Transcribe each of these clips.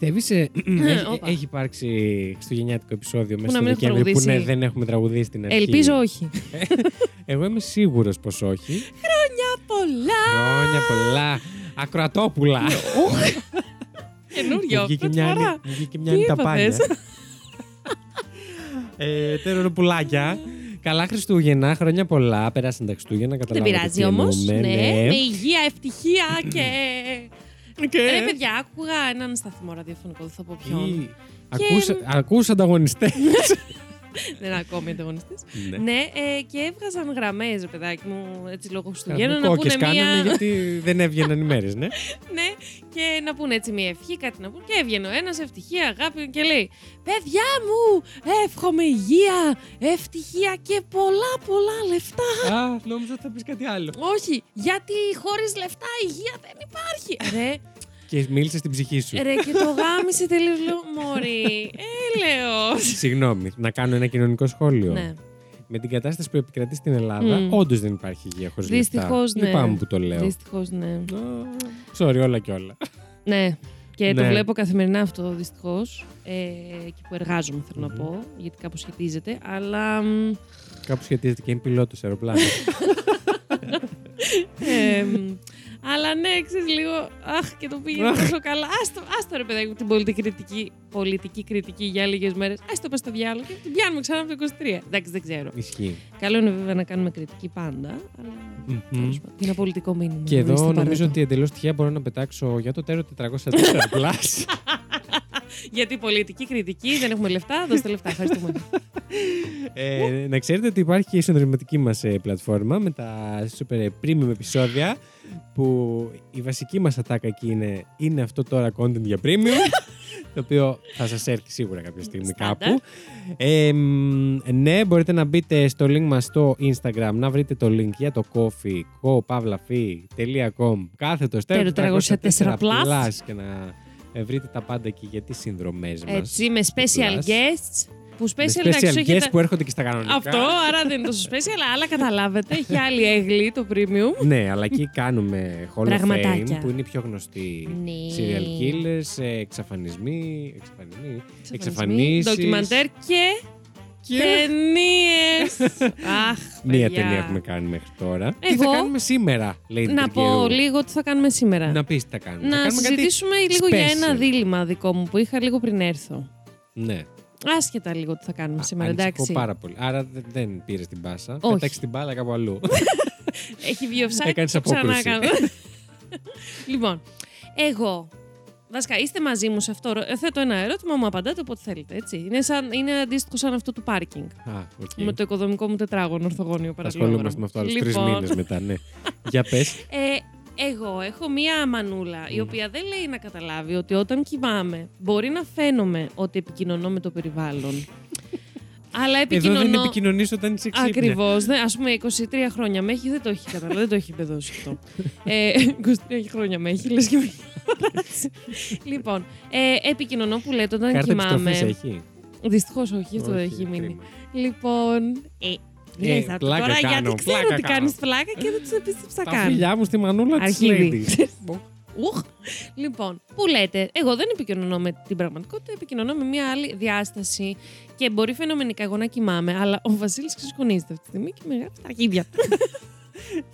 Πιστεύεις; Έχει, Όπα. έχει υπάρξει χριστουγεννιάτικο επεισόδιο μέσα να στο μην έχω Δεκέμβρη που ναι, τραγουδήσει. δεν έχουμε τραγουδίσει στην αρχή. Ελπίζω όχι. Εγώ είμαι σίγουρος πως όχι. Πολλά! Χρόνια πολλά. Ακροατόπουλα. Καινούριο. Μου βγήκε πρώτη μια, φορά. ανη- μου βγήκε μια Τι νηταπάνια. έπαθες; ε, τεροροπουλάκια. Καλά Χριστούγεννα, χρόνια πολλά. Περάσαν τα Χριστούγεννα, Δεν καταλάβατε πειράζει τι όμως. εννοούμε, Ναι, με υγεία, ευτυχία και. Και- Ρε, παιδιά, άκουγα έναν σταθμό ραδιοφωνικό, δεν θα πω ποιον. Ή- Ακούς, ακούς ανταγωνιστές. Δεν είναι ακόμη ανταγωνιστής. ναι. Ναι, ε, και έβγαζαν γραμμές, ρε παιδάκι μου, έτσι λόγω Χριστουγέννων. Να Κόκκες πούνε κάνανε μία. γιατί δεν έβγαιναν οι μέρες, ναι. ναι, και να πούνε έτσι μία ευχή, κάτι να πούνε. Και έβγαινε ο ένας ευτυχία, αγάπη και λέει: Παιδιά μου, εύχομαι υγεία, ευτυχία και πολλά πολλά λεφτά. Α, νόμιζα ότι θα πεις κάτι άλλο. Όχι, γιατί χωρίς λεφτά υγεία δεν υπάρχει. Ρε, Και μίλησε στην ψυχή σου. ρε και το γάμισε τελείως. Λέω, Μωρή, έλεος. Συγγνώμη, να κάνω ένα κοινωνικό σχόλιο. Ναι, Με την κατάσταση που επικρατεί στην Ελλάδα, Μμ. όντως δεν υπάρχει υγεία χωρίς λεφτά. Δυστυχώς, ναι. Λυπάμαι που το λέω. δυστυχώς ναι. Α, Sorry, όλα και όλα. Ναι. Και το Ναι. βλέπω καθημερινά αυτό δυστυχώς. Ε, και που εργάζομαι, θέλω Μμμ. να πω, γιατί κάπου σχετίζεται. Αλλά. μ, Κάπου σχετίζεται και είναι πιλότος αεροπλάνος. ε, μ, αλλά ναι, ξέρεις λίγο. Αχ, και το πήγαινε τόσο καλά. Άστο, άστο ρε παιδάκι μου την πολιτική κριτική, πολιτική κριτική για λίγες μέρες. Άστο πα στο διάλογο και την πιάνουμε ξανά από το 23. Εντάξει, δεν ξέρω. Ισχύει. Καλό είναι βέβαια να κάνουμε κριτική πάντα, αλλά. Μμμ. τέλος πάντων, Είναι ένα πολιτικό μήνυμα. Και ορίστε, εδώ νομίζω παρακαλώ. ότι εντελώς τυχαία μπορώ να πετάξω για το τέρο 404 Plus. Γιατί πολιτική κριτική, δεν έχουμε λεφτά, δώστε λεφτά. Ευχαριστούμε. ε, να ξέρετε ότι υπάρχει και η συνδρομητική μας πλατφόρμα με τα super premium επεισόδια που η βασική μας ατάκα εκεί είναι είναι αυτό τώρα content για premium το οποίο θα σας έρθει σίγουρα κάποια στιγμή Στάνταρ. κάπου. Ε, μ, ναι, μπορείτε να μπείτε στο link μας στο Instagram να βρείτε το link για το coffee co.pavlafi.com κάθετος Τέρο 304 plus και να ε, βρείτε τα πάντα εκεί για τις συνδρομές μας. Έτσι, με special Plus. guests. Που special, Με εντάξει, special έχετε- guests που έρχονται και στα κανονικά. Αυτό, άρα δεν είναι τόσο special, αλλά καταλάβετε. Έχει άλλη έγκλη το premium. Ναι, αλλά εκεί κάνουμε Hall of Πραγματάκια. Fame που είναι οι πιο γνωστοί Ναι. serial killers, ε, εξαφανισμοί, εξαφανισμοί, Εξαφανισμοί, εξαφανίσεις. ντοκιμαντέρ και Και ταινίες. Αχ, μία παιδιά. ταινία έχουμε κάνει μέχρι τώρα. Τι Εγώ- θα κάνουμε σήμερα, λέει Να πω λίγο τι θα κάνουμε σήμερα. Να πεις τι θα κάνουμε. Να θα κάνουμε κάτι συζητήσουμε λίγο για ένα special. δίλημμα δικό μου που είχα λίγο πριν έρθω. Ναι, Άσχετα λίγο τι θα κάνουμε σήμερα, ανησυχώ εντάξει. πάρα πολύ. Άρα δεν, δεν πήρες την πάσα. Όχι. Πέταξε την μπάλα κάπου αλλού. Έχει βγει offside. Έκανες το απόκρουση. ξανάκανα. λοιπόν, εγώ. Βασικά, είστε μαζί μου σε αυτό. Ρο- Θέτω ένα ερώτημα, μου απαντάτε όποτε θέλετε. Έτσι. Είναι, σαν, είναι αντίστοιχο σαν αυτό του πάρκινγκ. Α, οκ. Με το οικοδομικό μου τετράγωνο ορθογώνιο Θα παραλληλόγραμμο. ασχολούμαστε με αυτό άλλους λοιπόν, τρεις μήνες μετά, ναι. Για πες. Ε, εγώ έχω μία μανούλα η οποία δεν λέει να καταλάβει ότι όταν κοιμάμαι μπορεί να φαίνομαι ότι επικοινωνώ με το περιβάλλον. Αλλά Εδώ επικοινωνώ. δεν επικοινωνείς όταν είσαι ξύπνια. Ακριβώς. Α πούμε, 23 χρόνια με έχει, δεν το έχει καταλάβει, δεν το έχει μπεδώσει αυτό. ε, 23 χρόνια με έχει, λες και με έχει αγοράσει. Λοιπόν, ε, επικοινωνώ που λέτε όταν Κάρτα κοιμάμαι. επιστροφής έχει; Δυστυχώς όχι, γι' αυτό Όχι, έχει μείνει. κρίμα. Λοιπόν. Ε, Ε, λες αυτό πλάκα τώρα κάνω, γιατί ξέρω πλάκα ότι κάνω. κάνεις πλάκα και δεν του επίστεψα Τα καν. φιλιά μου στη μανούλα της Αρχίδι. lady. Ουχ. Λοιπόν, που λέτε, εγώ δεν επικοινωνώ με την πραγματικότητα, επικοινωνώ με μια άλλη διάσταση. Και μπορεί φαινομενικά εγώ να κοιμάμαι, αλλά ο Βασίλης ξεσχωνίζεται αυτή τη στιγμή και με γράφει τα αρχίδια.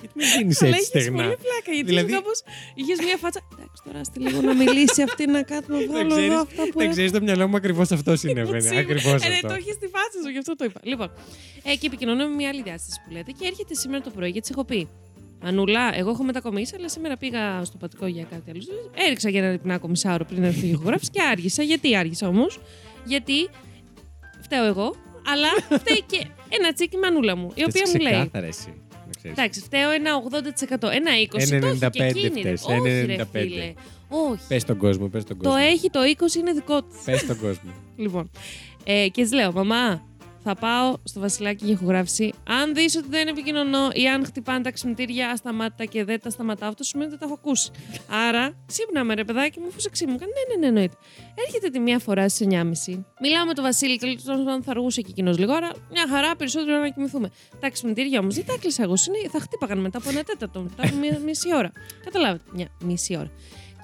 Γιατί με δίνεις Αλλά έτσι έχεις στεγνά. πολύ πλάκα, γιατί Δηλαδή- δηλαδή... κάπως είχες μια φάτσα. Εντάξει, τώρα άστε λίγο να μιλήσει αυτή να κάτω να Δεν βάλω εδώ ξέρεις, αυτά που δεν ξέρεις το μυαλό μου ακριβώς αυτός συνέβαινε. Σίγουρα. Ακριβώς Ε, ναι, αυτό. το έχεις στη φάτσα σου, γι' αυτό το είπα. Λοιπόν, ε, και επικοινωνώ με μια άλλη διάσταση που λέτε και έρχεται σήμερα το πρωί γιατί τη έχω πει. Μανούλα, εγώ έχω μετακομίσει, αλλά σήμερα πήγα στο πατικό για κάτι άλλο. Έριξα για ένα λιπνάκο μισάωρο πριν έρθει η ηχογράφηση και άργησα. Γιατί άργησα όμως, Γιατί φταίω εγώ, αλλά φταίει και ένα τσίκι μανούλα μου, η οποία μου λέει. Ξεκάθαρα εσύ. Να ξέρεις. Εντάξει, φταίω ένα 80%. Ένα 20%. Ένα το έχει και 95 εκείνη. ρε. φταίς, Όχι, ένα ρε 95. φίλε. Όχι. Πες τον κόσμο, πες τον Το κόσμο. έχει το 20 είναι δικό της. Πες τον κόσμο. Λοιπόν. Ε, και της λέω, Μαμά, θα πάω στο Βασιλάκι για ηχογράφηση. Αν δεις ότι δεν επικοινωνώ ή αν χτυπάνε τα ξυπνητήρια ασταμάτητα και δεν τα σταματάω, αυτό σημαίνει ότι τα έχω ακούσει. Άρα, ξύπναμε ρε παιδάκι μου, αφού σε ξύπνηκα. Ναι, ναι, ναι, εννοείται. Έρχεται τη μία φορά στι 9.30. Μιλάω με τον Βασίλη, τέλο πάντων θα αργούσε και εκείνος λίγο. Άρα, μια χαρά περισσότερο να κοιμηθούμε. Τα ξυπνητήρια όμως δεν τα έκλεισα εγώ. συνέ- Θα χτύπαγαν μετά από ένα τέταρτο, μετά από μία μισή ώρα. Καταλάβετε, μια μισή ώρα.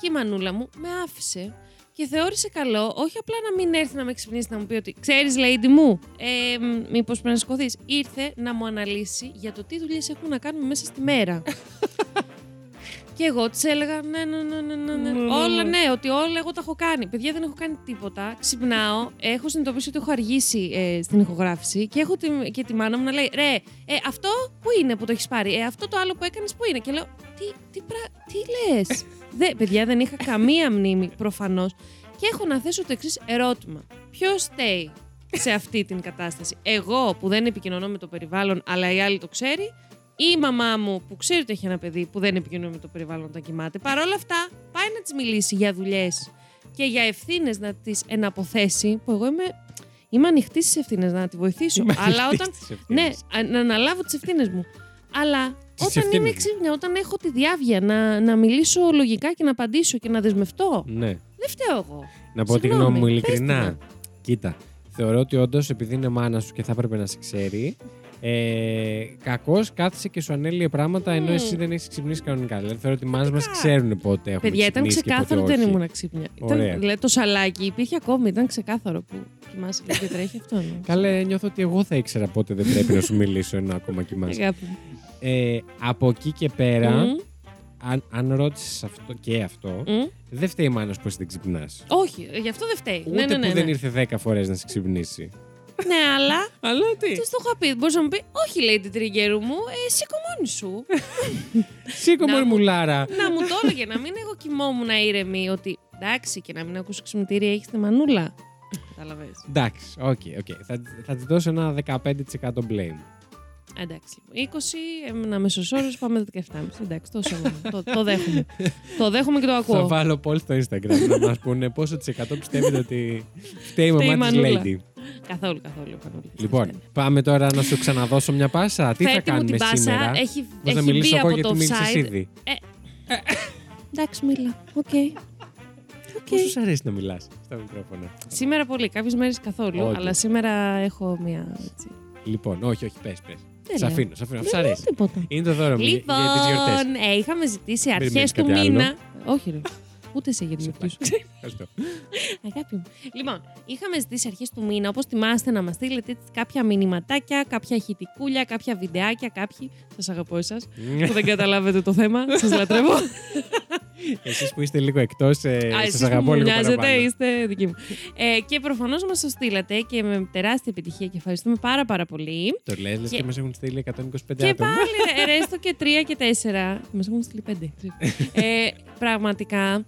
Και η μανούλα μου με άφησε Και θεώρησε καλό, όχι απλά να μην έρθει να με ξυπνήσει να μου πει ότι ξέρεις, Lady μου, ε, μήπως πρέπει να σηκωθείς. Ήρθε να μου αναλύσει για το τι δουλειές έχουμε να κάνουμε μέσα στη μέρα. Και εγώ της έλεγα ναι, ναι, ναι, ναι, ναι, ναι. Ναι, ναι, Όλα ναι. ναι, ότι όλα εγώ τα έχω κάνει. Παιδιά δεν έχω κάνει τίποτα. Ξυπνάω, έχω συνειδητοποιήσει ότι έχω αργήσει ε, στην ηχογράφηση και έχω τη, και τη μάνα μου να λέει Ρε, ε, αυτό που είναι που το έχεις πάρει, ε, αυτό το άλλο που έκανες που είναι. Και λέω Τι, τι, πρα... τι λες; Δε, παιδιά δεν είχα καμία μνήμη προφανώς. Και έχω να θέσω το εξής ερώτημα. Ποιος στέει σε αυτή την κατάσταση; Εγώ που δεν επικοινωνώ με το περιβάλλον, αλλά η άλλη το ξέρει, ή η μαμά μου που ξέρει ότι έχει ένα παιδί που δεν επικοινωνεί με το περιβάλλον όταν κοιμάται; Παρ' όλα αυτά, πάει να της μιλήσει για δουλειές και για ευθύνες να τις εναποθέσει. Που εγώ είμαι, είμαι ανοιχτή στις ευθύνες να τη βοηθήσω. Είμαι αλλά ανοιχτή όταν. στις ευθύνες. Ναι, α- να αναλάβω τις ευθύνες μου. Αλλά Τις όταν ευθύνες είμαι μου. ξύπνια, όταν έχω τη διάβια να, να μιλήσω λογικά και να απαντήσω και να δεσμευτώ, Ναι. δεν φταίω εγώ. Να πω τη Συγγνώμη, γνώμη μου πες τη ειλικρινά. να. Κοίτα, θεωρώ ότι όντως επειδή είναι μάνα σου και θα έπρεπε να σε ξέρει, ε, κακώς κάθισε και σου ανέλυε πράγματα ενώ Μμμ. εσύ δεν έχεις ξυπνήσει κανονικά. Δηλαδή θεωρώ ότι οι μάνες μας Φυσικά. ξέρουν πότε έχουν Παιδιά, ήταν ξυπνήσει και πότε ξεκάθαρο ότι δεν όχι. ήμουν ξύπνια. Ωραία. Ήταν, δηλαδή, το σαλάκι υπήρχε ακόμη, ήταν ξεκάθαρο που κοιμάσαι και τρέχει αυτό. Ναι. Καλέ, νιώθω ότι εγώ θα ήξερα πότε δεν πρέπει να σου μιλήσω ενώ ακόμα κοιμάσαι. Αγάπη μου. Ε, από εκεί και πέρα, Μμ, αν, αν ρώτησες αυτό και αυτό, μμ. δεν φταίει η μάνα σου που εσύ δεν ξυπνάς. Όχι, γι' αυτό δεν φταίει. Ούτε ναι, ναι, ναι, που ναι. δεν ήρθε 10 φορές να σε ξυπνήσει. ναι, αλλά Αλλά τι; τι το είχα πει. Μπορούσε να μου πει, Όχι, λέει την τριγκέρου μου, ε, σήκω μόνη σου. Σήκω Να μόνη μου- μου Λάρα. να μου το έλεγε, να μην εγώ κοιμόμουν ήρεμη ότι εντάξει και να μην ακούσω ξυπνητήρια, έχεις τη μανούλα. Κατάλαβε. Εντάξει, οκ, οκ. Θα, θα της δώσω ένα 15% blame. Εντάξει, λοιπόν. 20, έμενα μέσος όρος, πάμε 17,5. Εντάξει, τόσο μόνο. το, το δέχομαι. το δέχομαι και το Θα ακούω. βάλω poll στο Instagram να μας πούνε πόσο τοις 100 πιστεύετε ότι φταίει η Φταίει η μαμά τη μανούλα. Lady. Καθόλου, καθόλου. Πανούλη. Λοιπόν, πάμε τώρα να σου ξαναδώσω μια πάσα. Τι θα Φέρτε μου κάνουμε την πάσα, σήμερα; έχει, Πώς να έχει μιλήσω μπει εγώ από γιατί το μίλησες offside. ήδη. Εντάξει, μίλα. Οκ. Οκ. Πώς σου αρέσει να μιλάς στα μικρόφωνα; Σήμερα πολύ, κάποιες μέρες καθόλου. Όντως. Αλλά σήμερα έχω μία. Έτσι. Λοιπόν, όχι, όχι, πες, πες. Δεν Σ' λέω. αφήνω, σ' αφήνω. Σ' Δεν λέω αρέσει. τίποτα. Είναι το δώρο μου για- Λοιπόν, για τις γιορτές. ε, είχαμε ζητήσει αρχές Περιμένεις του κάτι άλλο; μήνα. Όχι, ρε. Ούτε σε για τη Σε γιορτή σου. Ευχαριστώ. Αγάπη μου. Λοιπόν, είχαμε ζητήσει αρχές του μήνα, όπως θυμάστε, να μας στείλετε έτσι κάποια μηνυματάκια, κάποια ηχητικούλια, κάποια βιντεάκια. Κάποιοι. Σας αγαπώ εσάς που δεν καταλάβετε το θέμα. Σας λατρεύω. Εσείς που είστε λίγο εκτός, ε, Α, σας εσείς που αγαπώ μου λίγο μοιάζετε, παραπάνω. είστε δικοί μου. Ε, και προφανώς μας το στείλατε και με τεράστια επιτυχία και ευχαριστούμε πάρα πάρα πολύ. Το λες, λες Και- και μας έχουν στείλει 125 Και άτομα. πάλι ρε, ρε, έστω και τρία και τέσσερα. Μας έχουν στείλει πέντε. ε, πραγματικά,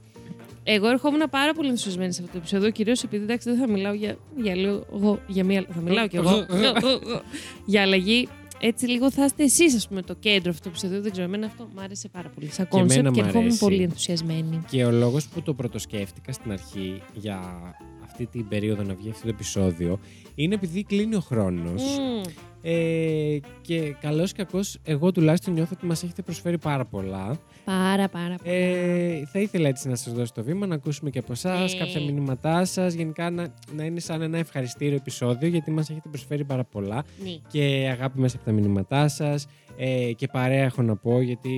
εγώ ερχόμουν πάρα πολύ ενθουσιασμένη σε αυτό το επεισόδιο, κυρίως επειδή εντάξει δεν θα μιλάω για, για λίγο. Εγώ, για μία, θα μιλάω κι εγώ. για αλλαγή. Έτσι λίγο θα είστε εσείς, ας πούμε, το κέντρο αυτού του επεισοδίου. Δεν ξέρω, εμένα αυτό μου άρεσε πάρα πολύ. Σαν Και εμένα concept και μ' ερχόμουν αρέσει. πολύ ενθουσιασμένη. Και ο λόγος που το πρωτοσκέφτηκα στην αρχή για αυτή την περίοδο να βγει αυτό το επεισόδιο είναι επειδή κλείνει ο χρόνος Μμμ. ε, και καλώς ή κακώς εγώ τουλάχιστον νιώθω ότι μας έχετε προσφέρει πάρα πολλά. Πάρα, πάρα πολύ. Ε, θα ήθελα έτσι να σας δώσω το βήμα, να ακούσουμε και από εσάς Ε. κάποια μηνύματά σας, γενικά να, να είναι σαν ένα ευχαριστήριο επεισόδιο γιατί μας έχετε προσφέρει πάρα πολλά Ναι. και αγάπη μέσα από τα μηνύματά σας ε, και παρέα έχω να πω γιατί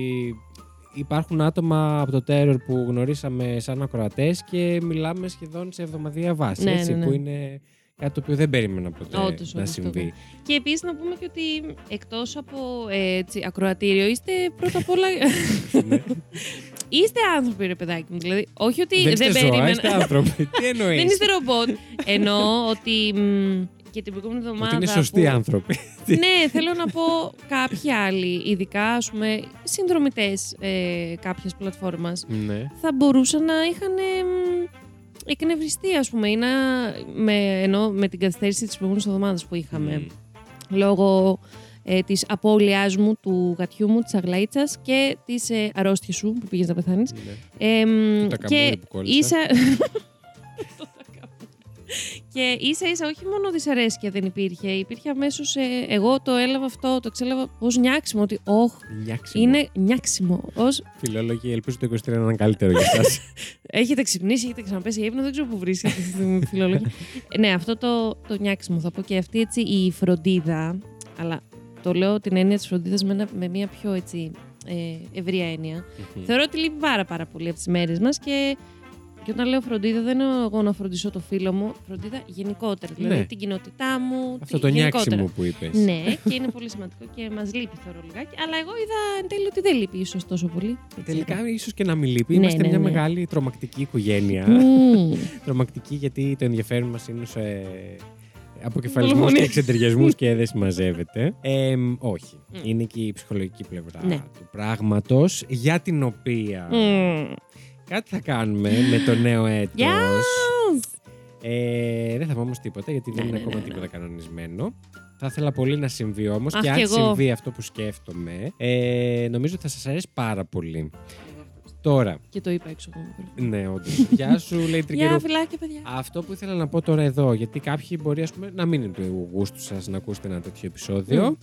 υπάρχουν άτομα από το Terror που γνωρίσαμε σαν ακροατές και μιλάμε σχεδόν σε εβδομαδιαία βάση, Ναι, έτσι, ναι, ναι. που είναι κάτι το οποίο δεν περίμενα ποτέ Όντως, να όντως, συμβεί. το Και επίσης να πούμε και ότι εκτός από ε, έτσι, ακροατήριο, είστε πρώτα απ' όλα. Ναι. είστε άνθρωποι, ρε παιδάκι μου. Δηλαδή, όχι ότι δεν δεν, είστε ζώα, περίμενα. είστε άνθρωποι. Τι εννοείς; δεν είστε ρομπότ. Εννοώ ότι. μ, και την προηγούμενη εβδομάδα. Ότι είναι σωστοί που- άνθρωποι. ναι, θέλω να πω κάποιοι άλλοι, ειδικά ας πούμε συνδρομητές ε, κάποια πλατφόρμας, ναι. θα μπορούσαν να είχαν εμ, εκνευριστεί, ας πούμε, ή να, με, ενώ με την καθυστέρηση της προηγούμενης εβδομάδας που είχαμε Μμ. λόγω ε, της απώλειάς μου, του γατιού μου, της αγλαΐτσας και της ε, αρρώστιας σου που πήγες να πεθάνεις. Ναι. Εμ, Το τακαμούρι και που κόλλησα. ίσα... Το τακαμούρι. και ίσα ίσα όχι μόνο δυσαρέσκεια δεν υπήρχε, υπήρχε αμέσως. εγώ το έλαβα αυτό, το εξέλαβα ως νιάξιμο. Ότι, όχ, Νιάξιμο. είναι νιάξιμο. Ως, Φιλόλογοι, ελπίζω το 23 να είναι καλύτερο για εσάς. έχετε ξυπνήσει, έχετε ξαναπέσει για ύπνο, δεν ξέρω πού βρίσκεται αυτή τη στιγμή, φιλόλογοι. Ε, ναι, αυτό το, το νιάξιμο θα πω και αυτή έτσι η φροντίδα. Αλλά το λέω την έννοια της φροντίδας με, ένα- με μια πιο έτσι, ε, ευρία έννοια. Μμμ. Θεωρώ ότι λείπει πάρα, πάρα πολύ από τις μέρες μας και Και όταν λέω φροντίδα, δεν εννοώ εγώ να φροντίσω το φίλο μου. Φροντίδα γενικότερα. Δηλαδή Ναι. την κοινότητά μου. Αυτό τη- το νιάξι γενικότερα. μου που είπες. Ναι, και είναι πολύ σημαντικό και μας λείπει θεωρώ λιγάκι. Αλλά εγώ είδα εν τέλει ότι δεν λείπει ίσως τόσο πολύ. Δεν ξέρω. Τελικά, ίσως και να μην λείπει. Ναι, Είμαστε ναι, μια ναι. μεγάλη τρομακτική οικογένεια. Μμμ. τρομακτική γιατί το ενδιαφέρον μας είναι σε αποκεφαλισμούς και Δολοφονίες. εξεντριασμούς και δεν συμμαζεύεται. Ε, όχι. Μμ. Είναι και η ψυχολογική πλευρά Ναι. του πράγματος για την οποία Μμμ. Κάτι θα κάνουμε με το νέο έτος. Yes! Ε, δεν θα πω όμως τίποτα γιατί δεν Ναι, είναι ναι, ακόμα ναι, ναι. τίποτα κανονισμένο. Θα ήθελα πολύ να συμβεί όμως Αχ, και αν κι εγώ. συμβεί αυτό που σκέφτομαι, ε, νομίζω ότι θα σας αρέσει πάρα πολύ. Τώρα, Και το είπα έξω από το μικρόφωνο. ναι, όντως. Γεια σου, λέει Τρικερού. Γεια, φιλάκια, παιδιά. Αυτό που ήθελα να πω τώρα εδώ, γιατί κάποιοι μπορεί ας πούμε, να μην είναι του γούστου σας να ακούσετε ένα τέτοιο επεισόδιο.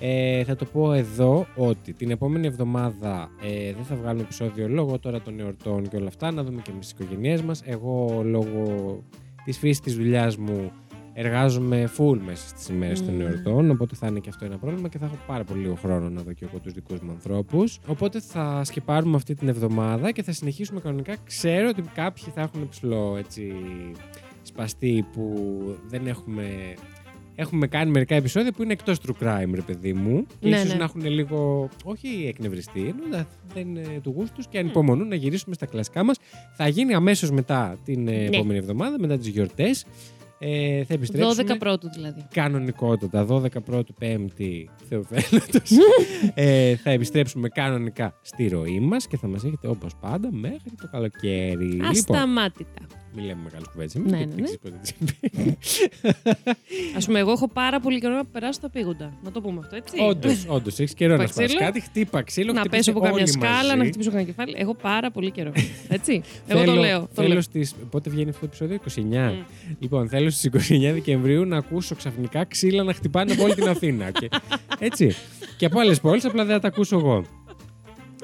Ε, θα το πω εδώ ότι την επόμενη εβδομάδα ε, δεν θα βγάλουμε επεισόδιο λόγω τώρα των εορτών και όλα αυτά. Να δούμε και με τις οικογένειές μας. Εγώ λόγω της φύσης της δουλειάς μου εργάζομαι full μέσα στις ημέρες των Μμμ. εορτών. Οπότε θα είναι και αυτό ένα πρόβλημα και θα έχω πάρα πολύ λίγο χρόνο να δω και εγώ τους δικούς μου ανθρώπους. Οπότε θα σκεπάρουμε αυτή την εβδομάδα και θα συνεχίσουμε κανονικά. Ξέρω ότι κάποιοι θα έχουν ψηλό έτσι σπαστεί που δεν έχουμε. Έχουμε κάνει μερικά επεισόδια που είναι εκτός true crime, ρε παιδί μου. Και Ναι, ίσως ναι. να έχουν λίγο, όχι εκνευριστεί, ενώ να- δεν είναι του γούστου και ανυπομονούν να γυρίσουμε στα κλασικά μας. Θα γίνει αμέσως μετά την ε, Ναι. επόμενη εβδομάδα, μετά τις γιορτές. Ε, θα επιστρέψουμε. 12 πρώτου δηλαδή. Κανονικότατα, 12 πρώτου Πέμπτη Θεοφέλωτος ε, θα επιστρέψουμε κανονικά στη ροή μας και θα μας έχετε όπως πάντα μέχρι το καλοκαίρι. Λοιπόν, Ασταμάτητα. Μην λέμε μεγάλες κουβέντες Ναι, εμείς, ναι, γιατί δεν ναι. ξέρεις πότε τι συμβαίνει. Α πούμε, εγώ έχω πάρα πολύ καιρό να περάσω τα πήγοντα. Να το πούμε αυτό, έτσι. Όντως, όντως, έχεις καιρό να Χτύπα σπάσεις ξύλο. κάτι, χτύπα ξύλο, να χτύπησε πέσω από καμιά όλοι σκάλα, μαζί. να χτυπήσω κανένα κεφάλι. Έχω πάρα πολύ καιρό. Έτσι. Εγώ το Θέλω- λέω. Το θέλω λέω. στις, πότε βγαίνει αυτό το επεισόδιο, 29. Μμ. Λοιπόν, θέλω στις 29 Δεκεμβρίου να ακούσω ξαφνικά ξύλα να χτυπάνε από όλη την Αθήνα. και, έτσι. Και από άλλες πόλεις, απλά δεν θα τα ακούσω εγώ.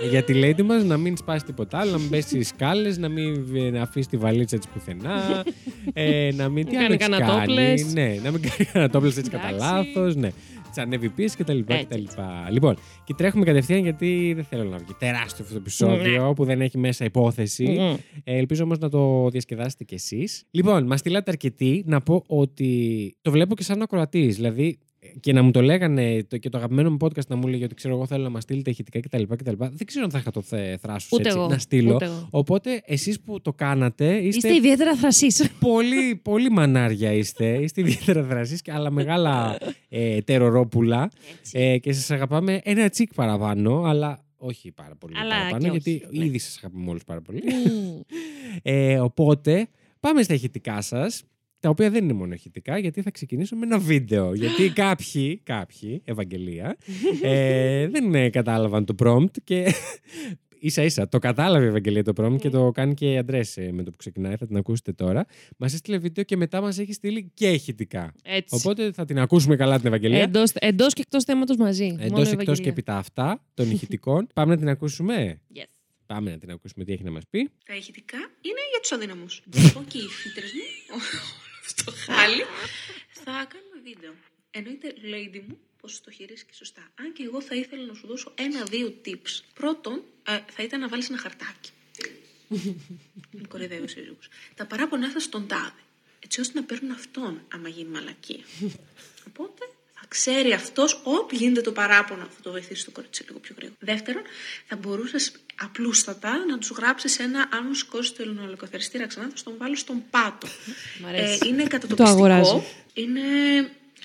Για τη lady μας να μην σπάσει τίποτα άλλο, να μην πέσει στις σκάλες, να μην ε, αφήσει τη βαλίτσα της πουθενά. Ε, να μην. Τι Μην άλλο κάνει έχεις κανένα κάνει, τόπλες. Ναι, να μην κάνει κανένα τόπλε έτσι κατά Εντάξει. λάθος. Ναι. Τη ανέβει πίεση κτλ. Έτσι, κτλ. Λοιπόν, και τρέχουμε κατευθείαν γιατί δεν θέλω να βγει τεράστιο αυτό το επεισόδιο που δεν έχει μέσα υπόθεση. Μμμ. Ε, ελπίζω όμως να το διασκεδάσετε κι εσείς. Λοιπόν, μας στείλατε αρκετοί να πω ότι το βλέπω και σαν ακροατής. Δηλαδή, και να μου το λέγανε το, και το αγαπημένο μου podcast να μου λέγει ότι ξέρω εγώ θέλω να μας στείλετε ηχητικά κτλ. κτλ. Δεν ξέρω αν θα είχα το θε, θράσος Ούτε έτσι εγώ. να στείλω. Ούτε εγώ. Οπότε εσείς που το κάνατε είστε, Είστε ιδιαίτερα θρασί. πολύ, πολύ μανάρια είστε. Είστε ιδιαίτερα δρασεί και άλλα μεγάλα ε, τερορόπουλα. Ε, και σας αγαπάμε ένα τσικ παραπάνω, αλλά όχι πάρα πολύ Αλλά παραπάνω, και γιατί όχι, ναι. ήδη σας αγαπάμε όλους πάρα πολύ. Ε, οπότε πάμε στα ηχητικά σας, τα οποία δεν είναι μόνο ηχητικά, γιατί θα ξεκινήσω με ένα βίντεο. γιατί κάποιοι, κάποιοι, Ευαγγελία, ε, δεν ε, κατάλαβαν το prompt και ίσα ίσα το κατάλαβε η Ευαγγελία το prompt και το κάνει και η Αντρές με το που ξεκινάει, θα την ακούσετε τώρα. Μας έστειλε βίντεο και μετά μας έχει στείλει και ηχητικά. Έτσι. Οπότε θα την ακούσουμε καλά την Ευαγγελία. Εντός, εντός και εκτός θέματος μαζί. Εντός Μόνο εκτός Ευαγγελία. και επί τα αυτά των ηχητικών. Πάμε να την ακούσουμε. Yes. Πάμε να την ακούσουμε τι έχει να μας πει. Τα ηχητικά είναι για τους αδύναμους. Εγώ και οι φύτρες μου, όλο αυτό το χάλι, θα κάνουμε βίντεο. Εννοείται, lady μου, πώς το χειρίζεσαι σωστά. Αν και εγώ θα ήθελα να σου δώσω ένα-δύο tips. Πρώτον, ε, θα ήταν να βάλεις ένα χαρτάκι. Μην κοροϊδεύεις ο σύζυγος. Τα παράπονα θα στον τάδε. Έτσι ώστε να παίρνουν αυτόν, άμα γίνει μαλακία. Οπότε θα ξέρει αυτός όπου γίνεται το παράπονο, θα το βοηθήσει το κορίτσι λίγο πιο γρήγορα. Δεύτερον, θα μπορούσες απλούστατα να του γράψεις ένα αν μου σηκώσει το ελληνοελικοθεριστήρα ξανά, θα στον βάλω στον πάτο. Μ' αρέσει. Ε, είναι Το κατατοπιστικό. αγοράζω. Είναι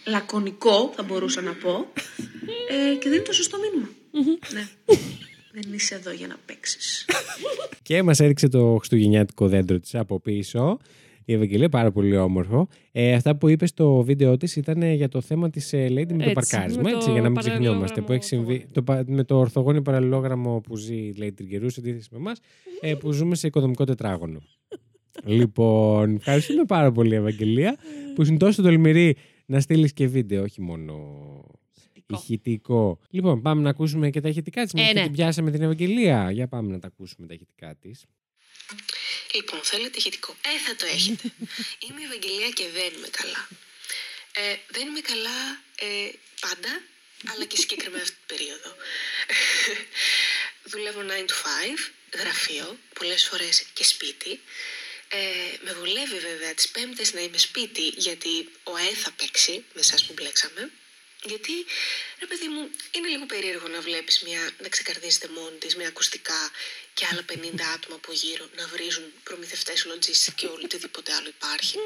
λακωνικό, θα μπορούσα να πω. Ε, και δεν είναι το σωστό μήνυμα. ναι. Δεν είσαι εδώ για να παίξεις. Και μας έδειξε το χριστουγεννιάτικο δέντρο της από πίσω. Η Ευαγγελία πάρα πολύ όμορφο. Ε, αυτά που είπες στο βίντεο της ήταν για το θέμα της ε, Lady με το Έτσι, παρκάρισμα. με έτσι, το για να μην ξεχνιόμαστε. Που έχει παραλληλόγραμμο συμβεί. Το, πα- με το ορθογώνιο παραλληλόγραμμο που ζει η Lady Τριγκερού σε αντίθεση με εμάς, ε, που ζούμε σε οικοδομικό τετράγωνο. λοιπόν, ευχαριστούμε πάρα πολύ, Ευαγγελία, που είναι τόσο τολμηρή να στείλεις και βίντεο, όχι μόνο ηχητικό. Λοιπόν, πάμε να ακούσουμε και τα ηχητικά της. Ε, ναι. την πιάσαμε την Ευαγγελία. Για πάμε να τα ακούσουμε τα ηχητικά της. Λοιπόν, θέλετε ηχητικό. Ε, θα το έχετε. είμαι η Ευαγγελία και δεν είμαι καλά. Ε, δεν είμαι καλά ε, πάντα, αλλά και συγκεκριμένα αυτή την περίοδο. Δουλεύω 9 to 5, γραφείο, πολλές φορές και σπίτι. Ε, με βολεύει βέβαια τις πέμπτες να είμαι σπίτι γιατί ο ΑΕ θα παίξει με εσάς που μπλέξαμε. Γιατί, ρε παιδί μου, είναι λίγο περίεργο να βλέπεις μια, να ξεκαρδίζεται μόνη της με ακουστικά και άλλα 50 άτομα από γύρω να βρίζουν προμηθευτές logistics και οτιδήποτε άλλο υπάρχει.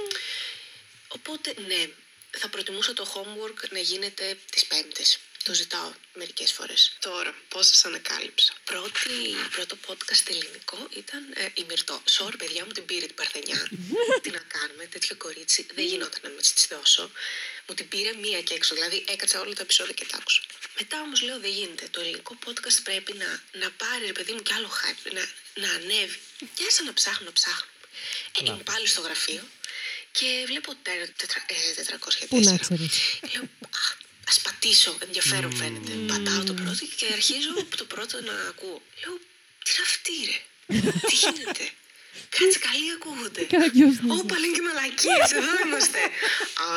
Οπότε, ναι, θα προτιμούσα το homework να γίνεται τις πέμπτες. Το ζητάω μερικές φορές. Τώρα, πώς σας ανακάλυψα. Πρώτη, πρώτο podcast ελληνικό ήταν ε, η Μυρτώ. Sorry, παιδιά μου την πήρε την Παρθενιά. Τι να κάνουμε, τέτοιο κορίτσι. Δεν γινόταν να με της δώσω. Μου την πήρε μία και έξω. Δηλαδή, έκατσα όλα τα επεισόδια και τα άκουσα. Μετά όμως λέω δεν γίνεται. Το ελληνικό podcast πρέπει να, να πάρει, ρε παιδί μου, κι άλλο hype. Να, να ανέβει. Και άρχισα να ψάχνω, να ψάχνω. Ε, είμαι πάλι στο γραφείο και βλέπω τε- τετρα- ε, 404. Πού να ξέρεις. Λέω, α, ας πατήσω, ενδιαφέρον φαίνεται. Πατάω το πρώτο και αρχίζω το πρώτο να ακούω. Λέω, τι είναι αυτή ρε, τι γίνεται; Κάτσε καλή ακούγονται. Καραγκιόζνης. Όπα λένε και μαλακίες, εδώ είμαστε. Α,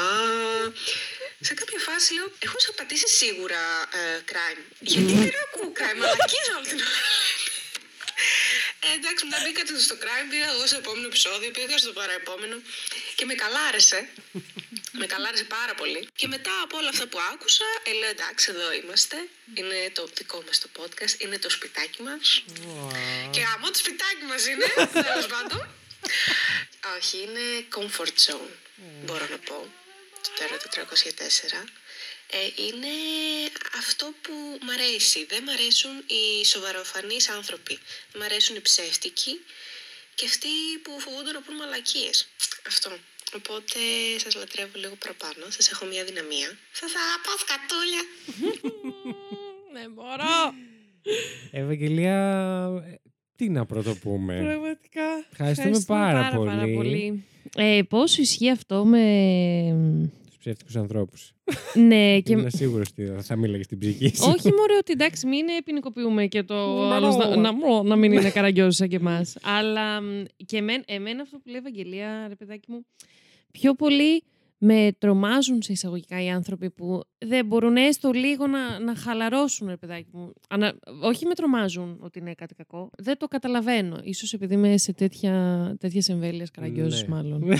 σε κάποια φάση λέω, έχω σε πατήσει σίγουρα ε, crime. Γιατί δεν ακούω crime, μαλακίες όλη την ώρα. Ε, εντάξει, μετά μπήκα στο crime, πήγα εγώ στο επόμενο επεισόδιο, πήγα στο παραεπόμενο και με καλάρεσε. με καλάρισε πάρα πολύ. Και μετά από όλα αυτά που άκουσα, ε, λέω εντάξει, εδώ είμαστε. Είναι το δικό μας το podcast, είναι το σπιτάκι μας. Και άμα το σπιτάκι μας είναι, τέλος πάντων. Όχι, είναι comfort zone, μπορώ να πω. Το τέρα 404. Ε, είναι αυτό που μ' αρέσει. Δεν μ' αρέσουν οι σοβαροφανείς άνθρωποι. Μ' αρέσουν οι ψεύτικοι και αυτοί που φοβούνται να πούν μαλακίες. Αυτό. Οπότε σας λατρεύω λίγο παραπάνω. Σας έχω μια δυναμία. Σας αγαπάω σκατούλια. Δεν μπορώ. Ευαγγελία, ε, τι να πρωτοπούμε; Πραγματικά. Ευχαριστούμε πάρα πολύ. Ε, πόσο ισχύει αυτό με... Του ψεύτικους ανθρώπους. ναι, και... Είμαι σίγουρος ότι θα μίλαγε στην ψυχή σου. Όχι μωρέ ότι εντάξει μην ποινικοποιούμε και το Μωρό. άλλος να, να, μω, να μην είναι καραγκιόζης σαν και εμάς. Αλλά μ, και εμένα, εμένα αυτό που λέει η Ευαγγελία, ρε παιδάκι μου, πιο πολύ με τρομάζουν σε εισαγωγικά οι άνθρωποι που δεν μπορούν έστω λίγο να, να χαλαρώσουν, ρε παιδάκι μου. Ανα, όχι με τρομάζουν ότι είναι κάτι κακό. Δεν το καταλαβαίνω. Ίσως επειδή είμαι σε τέτοια, τέτοιες εμβέλειες καραγκιόζης Ναι. μάλλον.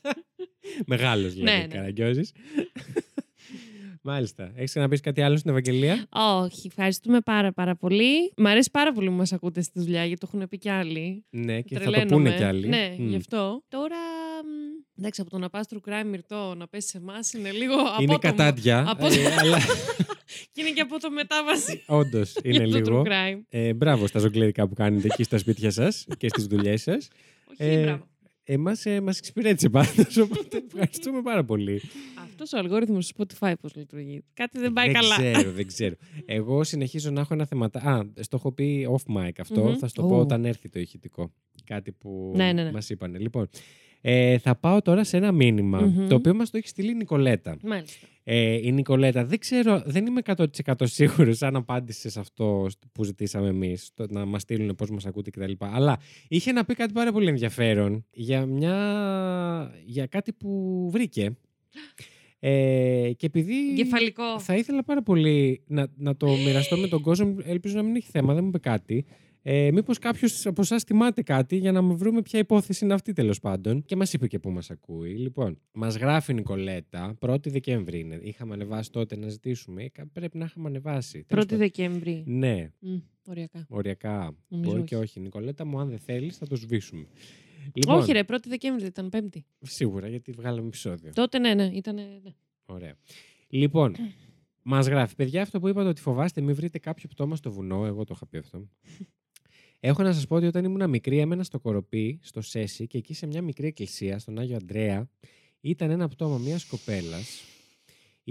Μεγάλος δηλαδή, Ναι, ναι. Καραγκιόζης. Μάλιστα. Έχεις να πει κάτι άλλο στην Ευαγγελία; Όχι, ευχαριστούμε πάρα πάρα πολύ. Μ' αρέσει πάρα πολύ που μας ακούτε στη δουλειά, γιατί το έχουν πει κι άλλοι. Ναι, και θα το Τρελαίνομαι. πούνε κι άλλοι. Ναι, Μμ. γι' αυτό. Τώρα, μ, εντάξει, από το να πας true crime μυρτό να πέσεις σε εμάς είναι λίγο Είναι απότομο. κατάντια. Απότομο. ε, αλλά Και είναι και από το μετάβαση. όντως είναι για το λίγο. true crime. Ε, μπράβο στα ζογκλέρικα που κάνετε εκεί στα σπίτια σας και στις δουλειές σας. Όχι, Ε, μπράβο. Εμά ε, μας εξυπηρέτησε πάντως, οπότε ευχαριστούμε πάρα πολύ. Αυτός ο αλγόριθμος του Spotify πώς λειτουργεί. Κάτι δεν πάει δεν καλά. ξέρω, δεν ξέρω. Εγώ συνεχίζω να έχω ένα θεματά. Α, στο έχω πει off mic αυτό. Μμμ. Θα στο πω Ου. όταν έρθει το ηχητικό. Κάτι που Ναι, ναι, ναι. μας είπανε. Λοιπόν, ε, θα πάω τώρα σε ένα μήνυμα, Μμμ. το οποίο μας το έχει στείλει η Νικολέτα. Μάλιστα. Ε, η Νικολέτα, δεν ξέρω, δεν είμαι 100% σίγουρος αν απάντησε σε αυτό που ζητήσαμε εμείς, το να μας στείλουν πώς μας ακούτε κτλ. Αλλά είχε να πει κάτι πάρα πολύ ενδιαφέρον για, μια, για κάτι που βρήκε. Ε, και επειδή Κεφαλικό. θα ήθελα πάρα πολύ να, να το μοιραστώ με τον κόσμο, ελπίζω να μην έχει θέμα, δεν μου είπε κάτι. Ε, Μήπως κάποιος από εσάς θυμάται κάτι για να μου βρούμε ποια υπόθεση είναι αυτή τέλος πάντων. Και μας είπε και πού μας ακούει. Λοιπόν, μας γράφει η Νικολέτα, 1η Δεκέμβρη είναι. Είχαμε ανεβάσει τότε να ζητήσουμε. Κα- Πρέπει να είχαμε ανεβάσει. Τέλος 1η πάντων. Δεκέμβρη. Ναι, Μμ, Οριακά. οριακά. Νομίζω Μπορεί όχι. και όχι. Νικολέτα μου, αν δεν θέλεις, θα το σβήσουμε. Λοιπόν, Όχι, ρε, 1η Δεκέμβρη ήταν Πέμπτη. Σίγουρα, γιατί βγάλαμε επεισόδιο. Τότε ναι, ναι, ήταν. Ναι. Ωραία. Λοιπόν, μας γράφει, παιδιά, αυτό που είπατε ότι φοβάστε, μην βρείτε κάποιο πτώμα στο βουνό. Εγώ το είχα πει αυτό. Έχω να σας πω ότι όταν ήμουν μικρή, έμενα στο Κοροπή, στο Σέσι και εκεί σε μια μικρή εκκλησία, στον Άγιο Αντρέα, ήταν ένα πτώμα μιας κοπέλας.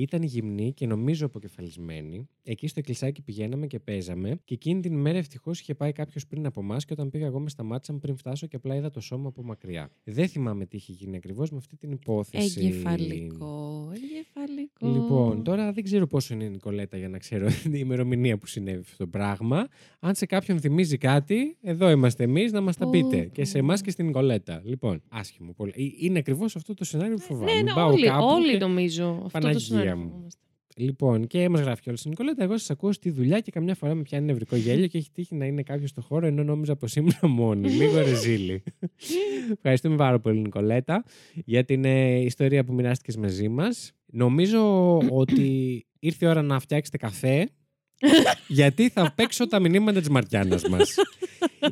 Ήταν γυμνή και νομίζω αποκεφαλισμένη. Εκεί στο εκκλησάκι πηγαίναμε και παίζαμε. Και εκείνη την ημέρα ευτυχώς είχε πάει κάποιος πριν από εμά και όταν πήγα εγώ μες σταμάτησαν πριν φτάσω και απλά είδα το σώμα από μακριά. Δεν θυμάμαι τι είχε γίνει ακριβώς με αυτή την υπόθεση. Εγκεφαλικό. Εγκεφαλικό. Λοιπόν, τώρα δεν ξέρω πόσο είναι η Νικολέτα για να ξέρω την ημερομηνία που συνέβη αυτό το πράγμα. Αν σε κάποιον θυμίζει κάτι, εδώ είμαστε εμείς να μας τα Ω, πείτε. Και σε ω. εμάς και στην Νικολέτα. Λοιπόν, άσχημο πολύ. Ε, Είναι ακριβώς αυτό το σενάριο που φοβάμαι. Ναι, Μην ναι, πάω όλοι, κάπου όλοι και- νομίζω. Αυτό Παναγία το σενάριο μου. φοβόμαστε. Λοιπόν, και μας γράφει κιόλας η Νικολέτα. Εγώ σας ακούω στη δουλειά και καμιά φορά με πιάνει νευρικό γέλιο και έχει τύχει να είναι κάποιος στο χώρο ενώ νόμιζα πως ήμουν μόνη. Λίγο ρεζίλη. Ευχαριστούμε πάρα πολύ, Νικολέτα, για την ε, ιστορία που μοιράστηκες μαζί μας. Νομίζω ότι ήρθε η ώρα να φτιάξετε καφέ. Γιατί θα παίξω τα μηνύματα της Μαριάννας μας.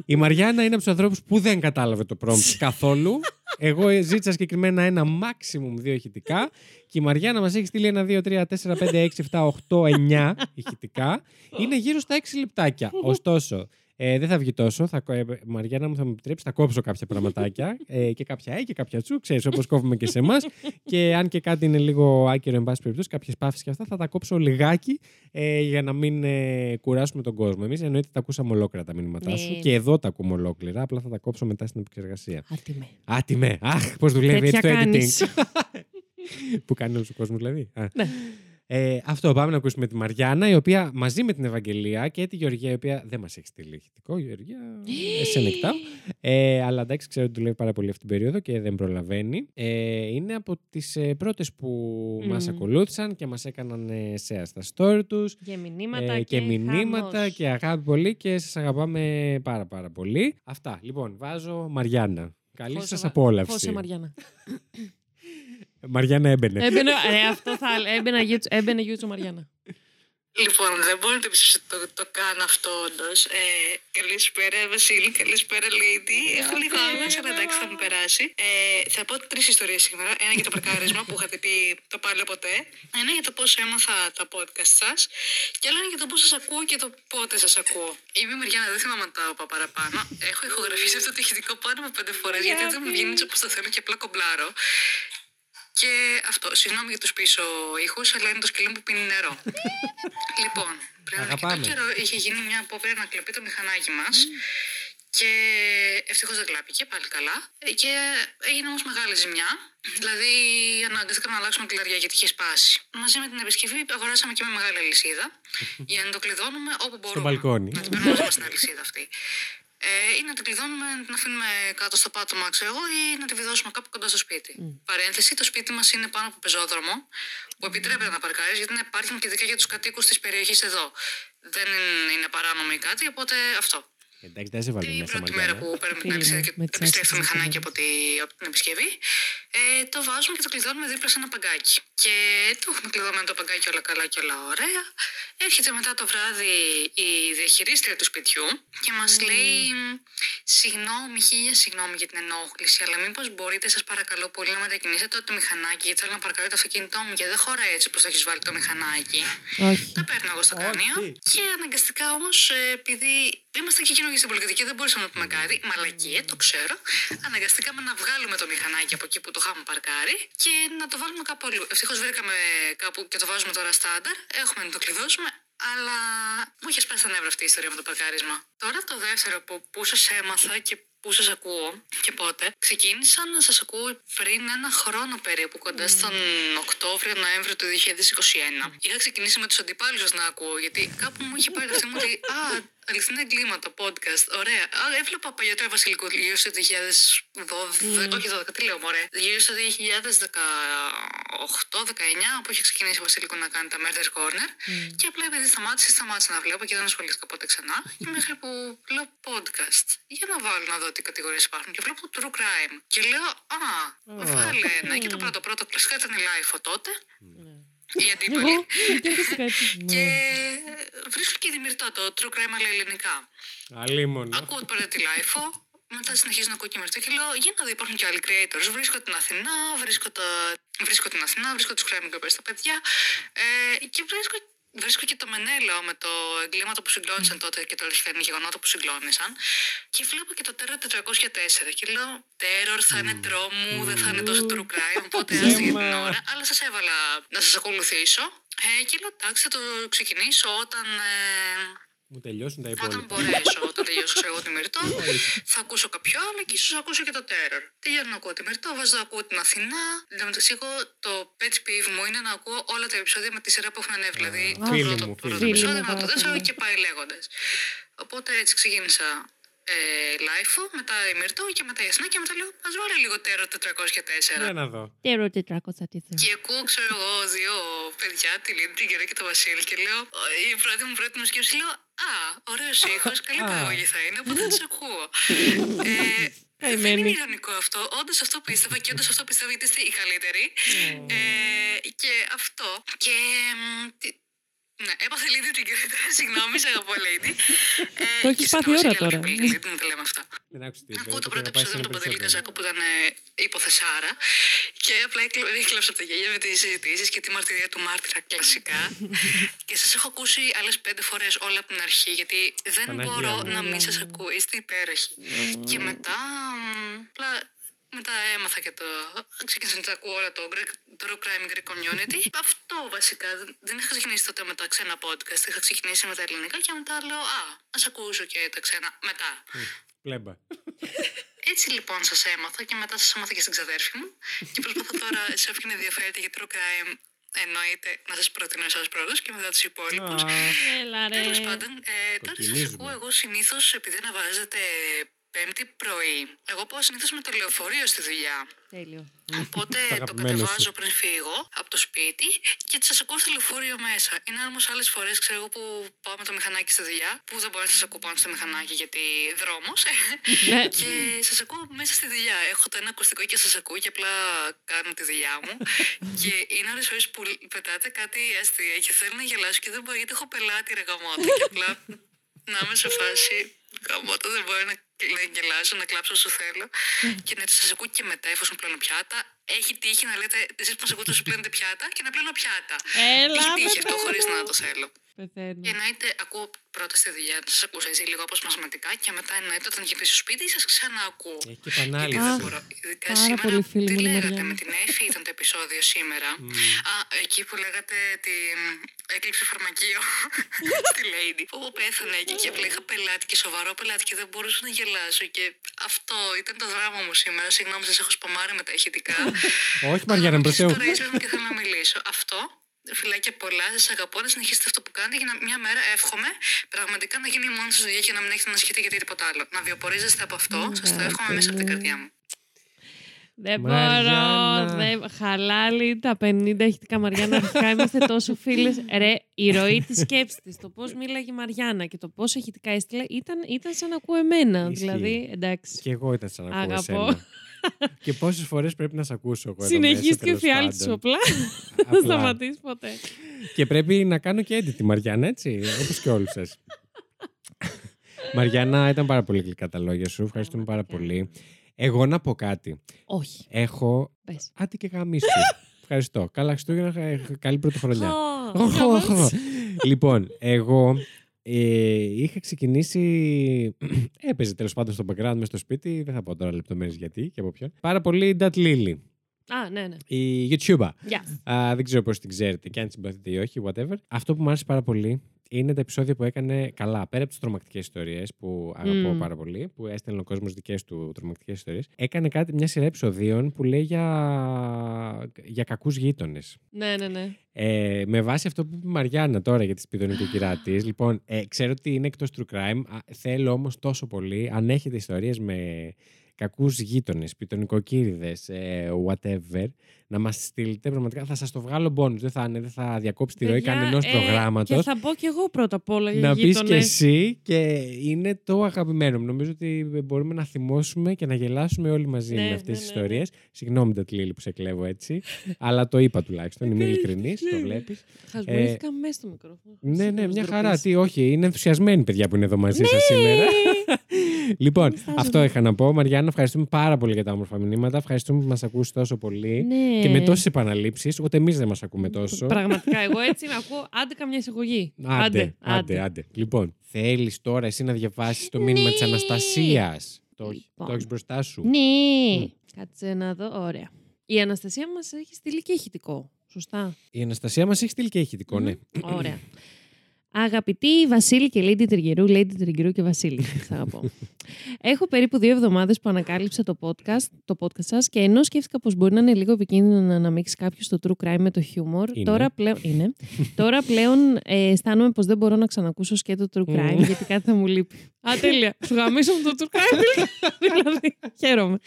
Η Μαριάννα είναι από τους ανθρώπους που δεν κατάλαβε το prompt καθόλου. Εγώ ζήτησα συγκεκριμένα ένα maximum δύο ηχητικά και η Μαριάννα μας έχει στείλει ένα, δύο, τρία, τέσσερα, πέντε, έξι, εφτά, οχτώ, εννιά ηχητικά. Είναι γύρω στα έξι λεπτάκια. Ωστόσο, ε, δεν θα βγει τόσο. Θα, ε, Μαριάννα μου θα μου επιτρέψεις, θα κόψω κάποια πραγματάκια ε, και κάποια ε και κάποια τσου, ξέρεις, όπως κόβουμε και σε εμάς. και αν και κάτι είναι λίγο άκυρο, εν πάση περιπτώσει, κάποιες παύσεις και αυτά, θα τα κόψω λιγάκι ε, για να μην ε, κουράσουμε τον κόσμο. Εμείς εννοείται τα ακούσαμε ολόκληρα τα μηνύματά σου Ναι. και εδώ τα ακούμε ολόκληρα. Απλά θα τα κόψω μετά στην επεξεργασία. Άτιμε. Άτιμε! Αχ, πώς δουλεύει έτσι Τέτοια το editing. κάνεις. που κάνει όλος ο κόσμος δηλαδή. Α. Ναι. Ε, αυτό πάμε να ακούσουμε τη Μαριάννα, η οποία μαζί με την Ευαγγελία και τη Γεωργία, η οποία δεν μας έχει στείλει ηχητικό. Γεωργία, σε νεκτάω. Ε, αλλά εντάξει, ξέρω ότι δουλεύει πάρα πολύ αυτή την περίοδο και δεν προλαβαίνει. Ε, είναι από τις ε, πρώτες που Μμμ. μας μα ακολούθησαν και μας έκαναν ε, share στα story τους. Και μηνύματα Ε, και, και μηνύματα χαμός. και αγάπη πολύ και σας αγαπάμε πάρα πάρα πολύ. Αυτά. Λοιπόν, βάζω Μαριάννα. Καλή Φώσε σας Βα- απόλαυση. Φώσε Μαριάννα. Μαριάννα έμπαινε. έμπαινε, ε, αυτό θα έλεγα. Έμπαινε, Γιούτσο- έμπαινε Γιούτσο Μαριάννα. Λοιπόν, δεν μπορώ να το πιστέψω ότι το, το κάνω αυτό όντως. Ε, καλησπέρα, Βασίλη. Καλησπέρα, Lady. Έχω λίγο άγχο, αλλά εντάξει, θα μου περάσει. Ε, θα πω τρεις ιστορίες σήμερα. Ένα για το παρκάρισμα που είχατε πει το πάλι ποτέ. Ένα για το πώς έμαθα τα podcast σας. Και άλλο ένα για το πώς σας ακούω και το πότε σας ακούω. Είμαι η Μαριάννα, δεν θυμάμαι να τα είπα παραπάνω. Έχω ηχογραφήσει αυτό το ηχητικό πάνω από πέντε φορές γιατί δεν μου βγαίνει όπως το θέλω και απλά κομπλάρω. Και αυτό, συγγνώμη για τους πίσω ήχους, αλλά είναι το σκυλί μου που πίνει νερό. λοιπόν, πριν από Αγαπάμε. αρκετό καιρό είχε γίνει μια απόπειρα να κλαπεί το μηχανάκι μας. Και ευτυχώς δεν κλάπηκε, πάλι καλά. Ε, Και έγινε όμως μεγάλη ζημιά. Δηλαδή, αναγκαστήκαμε να αλλάξουμε κλειδαριά γιατί είχε σπάσει. Μαζί με την επισκευή αγοράσαμε και με μεγάλη αλυσίδα για να το κλειδώνουμε όπου μπορούμε. μπαλκόνι. Να την παίρνουμε μαζί μας την αλυσίδα αυτή. Ε, ή να την κλειδώνουμε, να την αφήνουμε κάτω στο πάτωμα, ξέρω εγώ, ή να τη βιδώσουμε κάπου κοντά στο σπίτι. Παρένθεση, το σπίτι μας είναι πάνω από πεζόδρομο, που επιτρέπεται να παρκάρεις, γιατί είναι πάρκινγκ και ειδικά για τους κατοίκους της περιοχής εδώ. Δεν είναι, είναι παράνομο ή κάτι, οπότε αυτό. Εντάξει, δεν σε βάλω Η μέσα, πρώτη μέρα Μαριάννα. που παίρνουμε την Φίλοι αλυσίδα μου, και με τις επιστρέφει το άσχημες μηχανάκι εβδομάδες. από, τη, από την επισκευή, ε, το βάζουμε και το κλειδώνουμε δίπλα σε ένα παγκάκι. Και το έχουμε κλειδωμένο το παγκάκι όλα καλά και όλα ωραία. Έρχεται μετά το βράδυ η διαχειρίστρια του σπιτιού και μας λέει Συγγνώμη, χίλια συγγνώμη για την ενόχληση, αλλά μήπως μπορείτε, σας παρακαλώ πολύ, να μετακινήσετε το μηχανάκι, γιατί θέλω να παρκάρω το αυτοκίνητό μου και δεν χωράει έτσι όπω το έχεις βάλει το μηχανάκι. Όχι. Τα παίρνω εγώ στο Όχι. κρανίο. Και αναγκαστικά όμως, επειδή είμαστε και καινούργιοι στην πολιτική, δεν μπορούσαμε να πούμε κάτι. Μαλακίε, το ξέρω. Αναγκαστήκαμε να βγάλουμε το μηχανάκι από εκεί που το είχαμε παρκάρει και να το βάλουμε κάπου αλλού. Ευτυχώς βρήκαμε κάπου και το βάζουμε τώρα στάνταρ. Έχουμε να το κλειδώσουμε. Αλλά μου είχε σπάσει τα νεύρα αυτή η ιστορία με το παρκάρισμα. Τώρα το δεύτερο που, που σας έμαθα και που σας ακούω και πότε. Ξεκίνησα να σας ακούω πριν ένα χρόνο περίπου, κοντά στον Οκτώβριο-Νοέμβριο του 2021. Είχα ξεκινήσει με τους αντιπάλους σα να ακούω, γιατί κάπου μου είχε πάρει αυτή μου ότι. Α, αληθινά εγκλήματα, podcast. Ωραία. Α, έβλεπα παλιότερα Βασιλικό γύρω στο 2012. Όχι 12, τι λέω, μωρέ. Γύρω στο 2018-19, που είχε ξεκινήσει ο Βασιλικό να κάνει τα Murder Corner. Και απλά επειδή σταμάτησε, σταμάτησε να βλέπω και δεν ασχολήθηκα ποτέ ξανά. και μέχρι που λέω podcast. Για να βάλω να δω τι κατηγορίες υπάρχουν. Και βλέπω true crime. Και λέω, Α, βάλε ένα. Και το πρώτο πρώτο κλασικά ήταν η Life τότε. Η αντίπαλη. Εγώ σκέφτηκα έτσι. Και Ναι. βρίσκω και δημιουργητό το True Crime αλλά ελληνικά. Αλίμονο. Ακούω πρώτα τη Lifeo, μετά συνεχίζω να ακούω και μερικά και λέω: Για να δω, υπάρχουν και άλλοι creators. Βρίσκω την Αθηνά, βρίσκω, τα... βρίσκω την Αθηνά, βρίσκω τους crime που στα παιδιά. Ε, και βρίσκω, βρίσκω και το Μενέλο με το εγκλήματα που συγκλώνησαν τότε και τα αληθινά γεγονότα που συγκλώνησαν. Και βλέπω και το Terror 404. Και λέω: Terror θα είναι τρόμου, δεν θα είναι τόσο true crime. Οπότε άστο για την Ζέμα. ώρα. Αλλά σας έβαλα να σας ακολουθήσω. Ε, και λέω: Εντάξει, θα το ξεκινήσω όταν. Ε, Μου τελειώσουν τα όταν υπόλοιπα. μπορέσω, όταν τελειώσω ξέρω εγώ τη μεριτό, θα ακούσω κάποιο άλλο και ίσως ακούσω και το terror. Τελειώνω να ακούω τη μεριτό, βάζω να ακούω την Αθηνά. Εν τω μεταξύ, εγώ το pet peeve μου είναι να ακούω όλα τα επεισόδια με τη σειρά που έχουν ανέβει. Δηλαδή, το φίλοι πρώτο, μου, πρώτο φίλοι μου. επεισόδιο, Φίλοι μου, μετά το πάρα δεύτερο πολύ. και πάει λέγοντας. Οπότε έτσι ξεκίνησα ε, LiFO, μετά η Μυρτώ και μετά η Ασνά και μετά λέω ας βάλε λίγο το Error 404. Για να δω. Το Error 404. Και ακούω, ξέρω εγώ, δύο παιδιά, τη Λίνη, την Κερέ και το Βασίλη και λέω, η πρώτη μου πρώτη μου σκέψη λέω, Α, ωραίος ήχος, καλή Α. παραγωγή θα είναι, οπότε θα του ακούω. ε, δεν είναι Καημένη. ηρωνικό αυτό. Όντως αυτό πίστευα και όντως αυτό πιστεύω γιατί είστε οι καλύτεροι. Ε, και αυτό. Και. Μ, τι- Ναι, έπαθε Lady την καλύτερα. Συγγνώμη, σε αγαπώ, Lady. Ε, Το έχεις και πάθει συνεχώς ώρα η τώρα. Lady, Lady, δεν τα λέμε αυτά. Δεν άκουσα τι Ακούω είπε, το είπε πρώτο να πάει σε επεισόδιο ένα του Παντελή περισσότερο. Καζάκου που ήταν ε, υποθεσάρα και απλά έκλε- έκλαψα από τα γέλια με τις συζητήσεις και τη μαρτυρία του μάρτυρα κλασικά. και σας έχω ακούσει άλλες πέντε φορές όλα από την αρχή γιατί δεν Παναγία μπορώ μου. να μην σας ακούω. Είστε υπέροχοι. και μετά. μ, Απλά μετά έμαθα και το. Ξεκίνησα να τα ακούω όλα το Greek, True Crime Greek Community. Αυτό βασικά. Δεν- Δεν είχα ξεκινήσει τότε με τα ξένα podcast. Είχα ξεκινήσει με τα ελληνικά και μετά λέω Α, ας ακούσω και τα ξένα μετά. Πλέμπα. Έτσι λοιπόν σας έμαθα και μετά σας έμαθα και στην ξαδέρφη μου. Και προσπαθώ τώρα σε όποιον ενδιαφέρεται για true crime εννοείται να σας προτείνω εσάς πρώτου και μετά τους υπόλοιπους. Α, Έλα ρε. Τέλος πάντων, ε, τώρα σας Κοκκινίζουμε. ακούω εγώ συνήθως επειδή αναβάζετε Πέμπτη πρωί. Εγώ πάω συνήθως με το λεωφορείο στη δουλειά. Τέλειο. Οπότε Το το αγαπημένο κατεβάζω σου. πριν φύγω από το σπίτι και σα ακούω στο λεωφορείο μέσα. Είναι όμως άλλες φορές, ξέρω εγώ, που πάω με το μηχανάκι στη δουλειά, που δεν μπορώ να σας ακούω πάνω στο μηχανάκι γιατί δρόμος. Ναι. και σας ακούω μέσα στη δουλειά. Έχω το ένα ακουστικό και σας ακούω και απλά κάνω τη δουλειά μου. και είναι άλλες φορές που πετάτε κάτι αστεία και θέλω να γελάσω και δεν μπορώ γιατί έχω πελάτη ρε γαμώτα. και απλά να είμαι σε φάση γαμώτα, δεν μπορώ να, να γελάσω, να κλάψω όσο θέλω. και να σας ακούω και μετά, εφόσον πλένω πιάτα. Έχει τύχει να λέτε εσείς που μας ακούτε όσο πλένετε πιάτα και να πλένω πιάτα. Έλα, Έχει τύχει αυτό πεθαίνω. χωρίς να το θέλω. Πεθαίνω. Και εννοείται, ακούω πρώτα στη δουλειά να σα ακούσω έτσι λίγο αποσπασματικά και μετά εννοείται όταν γυρίσω στο σπίτι σας ξαναακούω. Έχει και Γιατί επανάληψη. δεν Αχ, μπορώ. Ειδικά πάρα σήμερα. πολύ φίλη τι μου είναι η λέγατε Μαριάννα. με την Εφη ήταν το επεισόδιο σήμερα. Α, εκεί που λέγατε την έκλεψε φαρμακείο στη Lady. Που πέθανε εκεί και απλά είχα πελάτη και σοβαρό πελάτη και δεν μπορούσα να γελάσω. Και αυτό ήταν το δράμα μου σήμερα. Συγγνώμη, σας έχω σπαμάρει με τα ηχητικά. Όχι, Μαριάννα, προς Θεού. Τώρα ίσως μου και θέλω να μιλήσω. Αυτό. Φιλάκια πολλά, σας αγαπώ να συνεχίσετε αυτό που κάνετε για να μια μέρα εύχομαι πραγματικά να γίνει η μόνη σας δουλειά και να μην έχετε να σχετείτε για τίποτα άλλο. Να βιοπορίζεστε από αυτό. Σας το εύχομαι μέσα από την καρδιά μου. Δεν μπορώ. Μαριάννα. Δεν... Χαλάλι τα 50 ηχητικά Μαριάννα. Αρχικά είμαστε τόσο φίλες. Ρε, η ροή της σκέψης της, το πώς μίλαγε η Μαριάννα και το πόσο ηχητικά έστειλε ήταν, ήταν σαν να ακούω εμένα. Ισχύει. Δηλαδή, εντάξει. Και εγώ ήταν σαν να ακούω Αγαπώ. εσένα. και πόσες φορές πρέπει να σε ακούσω εγώ εδώ Συνεχίστηκε ο μέσα, τέλος φιάλτη σου πάντων. απλά. Δεν θα Απλά. σταματήσεις ποτέ. Και πρέπει να κάνω και edit τη Μαριάννα, έτσι, όπως και όλους σας. Μαριάννα, ήταν πάρα πολύ γλυκά τα λόγια σου. Ευχαριστούμε πάρα πολύ. Εγώ να πω κάτι. Όχι. Έχω... Πες. Άντε και γαμίσου. Ευχαριστώ. Καλά Χριστούγεννα, ε, καλή πρωτοχρονιά. Ω, Οχ, οχ, γαμάς. οχ. λοιπόν, εγώ ε, είχα ξεκινήσει. Έπαιζε τέλος πάντων στο background μες στο σπίτι. Δεν θα πω τώρα λεπτομέρειες γιατί και από ποιον. Πάρα πολύ Dat Lily, Α, ναι, ναι. η YouTuber. Γεια. Α, δεν ξέρω πώς την ξέρετε και αν την συμπαθείτε ή όχι, whatever. Αυτό που μου άρεσε πάρα πολύ είναι τα επεισόδια που έκανε καλά. Πέρα από τις τρομακτικές ιστορίες που αγαπώ Μμμ. πάρα πολύ, που έστελνε ο κόσμος δικές του τρομακτικές ιστορίες, έκανε κάτι, μια σειρά επεισοδίων που λέει για, για κακούς γείτονες. Ναι, ναι, ναι. Ε, με βάση αυτό που είπε η Μαριάννα τώρα για τη σπιδονικοκυρά της, λοιπόν, ε, ξέρω ότι είναι εκτός true crime. α, θέλω όμως τόσο πολύ, αν έχετε ιστορίες με κακούς γείτονες, πιτονικοκύριδες, ε, whatever, να μας στείλετε. Πραγματικά θα σας το βγάλω bonus. Δεν θα, είναι, δεν θα διακόψει τη ροή Παιδιά, κανενός ε, προγράμματος. Και θα πω κι εγώ πρώτα απ' όλα για Να πεις και γείτονες. εσύ και είναι το αγαπημένο μου. Νομίζω ότι μπορούμε να θυμώσουμε και να γελάσουμε όλοι μαζί Ναι, με αυτές ναι, τις ναι, ιστορίες. Συγγνώμη, Τατλίλη, που σε κλέβω έτσι. αλλά το είπα τουλάχιστον. Είμαι ειλικρινής, το βλέπεις. Χασμουρήθηκα μέσα στο μικρόφωνο. Ναι, ναι, Συγγνώμη, μια ντροπή. χαρά. Τι, όχι, είναι ενθουσιασμένοι παιδιά που είναι εδώ μαζί σας σήμερα. Λοιπόν, Διστάζομαι. αυτό είχα να πω. Μαριάννα, ευχαριστούμε πάρα πολύ για τα όμορφα μηνύματα. Ευχαριστούμε που μας ακούσει τόσο πολύ. Ναι. Και με τόσες επαναλήψεις, ούτε εμείς δεν μας ακούμε τόσο. Πραγματικά, εγώ έτσι με ακούω. Άντε καμιά εισαγωγή. Άντε, άντε, άντε. Λοιπόν, θέλεις τώρα εσύ να διαβάσεις το μήνυμα της Ναι. Αναστασίας; Το, Λοιπόν. το έχεις μπροστά σου; Ναι. Κάτσε να δω. Ωραία. Η Αναστασία μας έχει στείλει και ηχητικό. Σωστά. Η Αναστασία μας έχει στείλει και ηχητικό, ναι. Ωραία. Αγαπητοί Βασίλη και Lady Τριγκερού, Lady Τριγκερού και Βασίλη, θα αγαπώ. Έχω περίπου δύο εβδομάδες που ανακάλυψα το podcast, το podcast σας και ενώ σκέφτηκα πως μπορεί να είναι λίγο επικίνδυνο να αναμίξει κάποιος το true crime με το humor, Είναι. τώρα πλέον. Είναι. τώρα πλέον ε, αισθάνομαι πως δεν μπορώ να ξανακούσω σκέτο true crime γιατί κάτι θα μου λείπει. Α, τέλεια. Σου γαμίσω με το true crime. δηλαδή, χαίρομαι.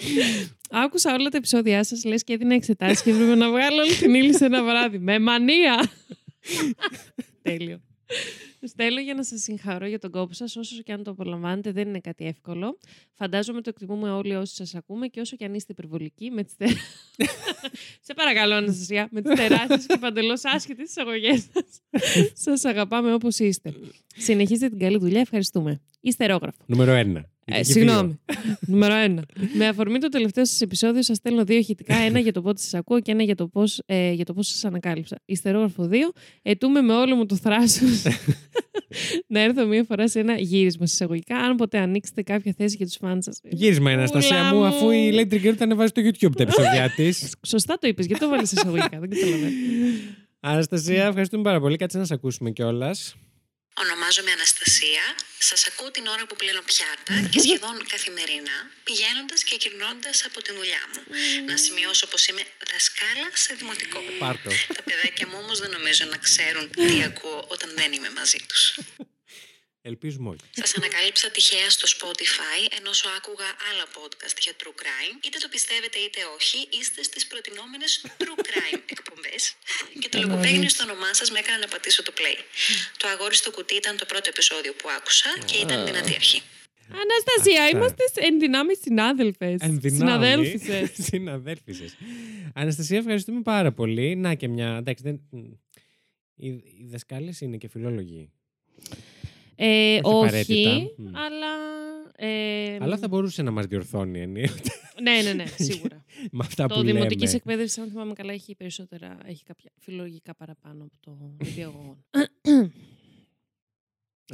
Άκουσα όλα τα επεισόδια σας, λες και έδινα εξετάσεις και έπρεπε να βγάλω όλη την ύλη σε ένα βράδυ. Με μανία! Τέλειο. Στέλνω για να σας συγχαρώ για τον κόπο σας. Όσο και αν το απολαμβάνετε, δεν είναι κάτι εύκολο. Φαντάζομαι το εκτιμούμε όλοι όσοι σας ακούμε και όσο και αν είστε υπερβολικοί με τις τε... Σε παρακαλώ, Αναστασία, με τις τεράστιες και παντελώς άσχετες εισαγωγές σας. Σας αγαπάμε όπως είστε. Συνεχίστε την καλή δουλειά. Ευχαριστούμε. Ιστερόγραφο. Νούμερο ένα. Ε, Γιατί και συγγνώμη. Νούμερο ένα. Με αφορμή το τελευταίο σας επεισόδιο, σας στέλνω δύο ηχητικά. Ένα για το πότε σας ακούω και ένα για το πώς ε, για το πώς σας ανακάλυψα. Ιστερόγραφο 2. Ετούμε με όλο μου το θράσος να έρθω μία φορά σε ένα γύρισμα συσσαγωγικά. Αν ποτέ ανοίξετε κάποια θέση για τους φαν σας. δύο. Γύρισμα, Αναστασία μου, αφού η Lady Trigger τα ανεβάζει στο YouTube τα επεισόδια της. Σωστά το είπες, γιατί το βάλει εισαγωγικά. Δεν καταλαβαίνω. Αναστασία, ευχαριστούμε πάρα πολύ. Κάτσε να σε ακούσουμε κιόλας. Ονομάζομαι Αναστασία. Σας ακούω την ώρα που πλένω πιάτα και σχεδόν καθημερινά πηγαίνοντας και γυρνώντα από τη δουλειά μου. Να σημειώσω πως είμαι δασκάλα σε δημοτικό. Πάρτο. Τα παιδάκια μου όμως δεν νομίζω να ξέρουν τι ακούω όταν δεν είμαι μαζί τους. Ελπίζουμε όχι. Σα ανακάλυψα τυχαία στο Spotify ενώ σου άκουγα άλλα podcast για true crime. Είτε το πιστεύετε είτε όχι, είστε στις προτινόμενες true crime εκπομπές. και το λογοπαίγνιο στο όνομά σας με έκανε να πατήσω το play. το αγόρι στο κουτί ήταν το πρώτο επεισόδιο που άκουσα και ήταν δυνατή αρχή. Αναστασία, Αυτά. είμαστε ενδυνάμει συνάδελφες. Συναδέλφισες. Συναδέλφισες. Αναστασία, ευχαριστούμε πάρα πολύ. Να και μια. Εντάξει, δεν... Οι, οι δασκάλες είναι και φιλόλογοι. Ε, Όχι όχι, απαραίτητα. Μμ. αλλά. Ε, Αλλά θα μπορούσε να μας διορθώνει ενίοτε Ναι, ναι, ναι, σίγουρα. με αυτά το που δημοτικής λέμε. εκπαίδευσης, αν θυμάμαι καλά, έχει περισσότερα. Έχει κάποια φιλολογικά παραπάνω από το διαγωγόν.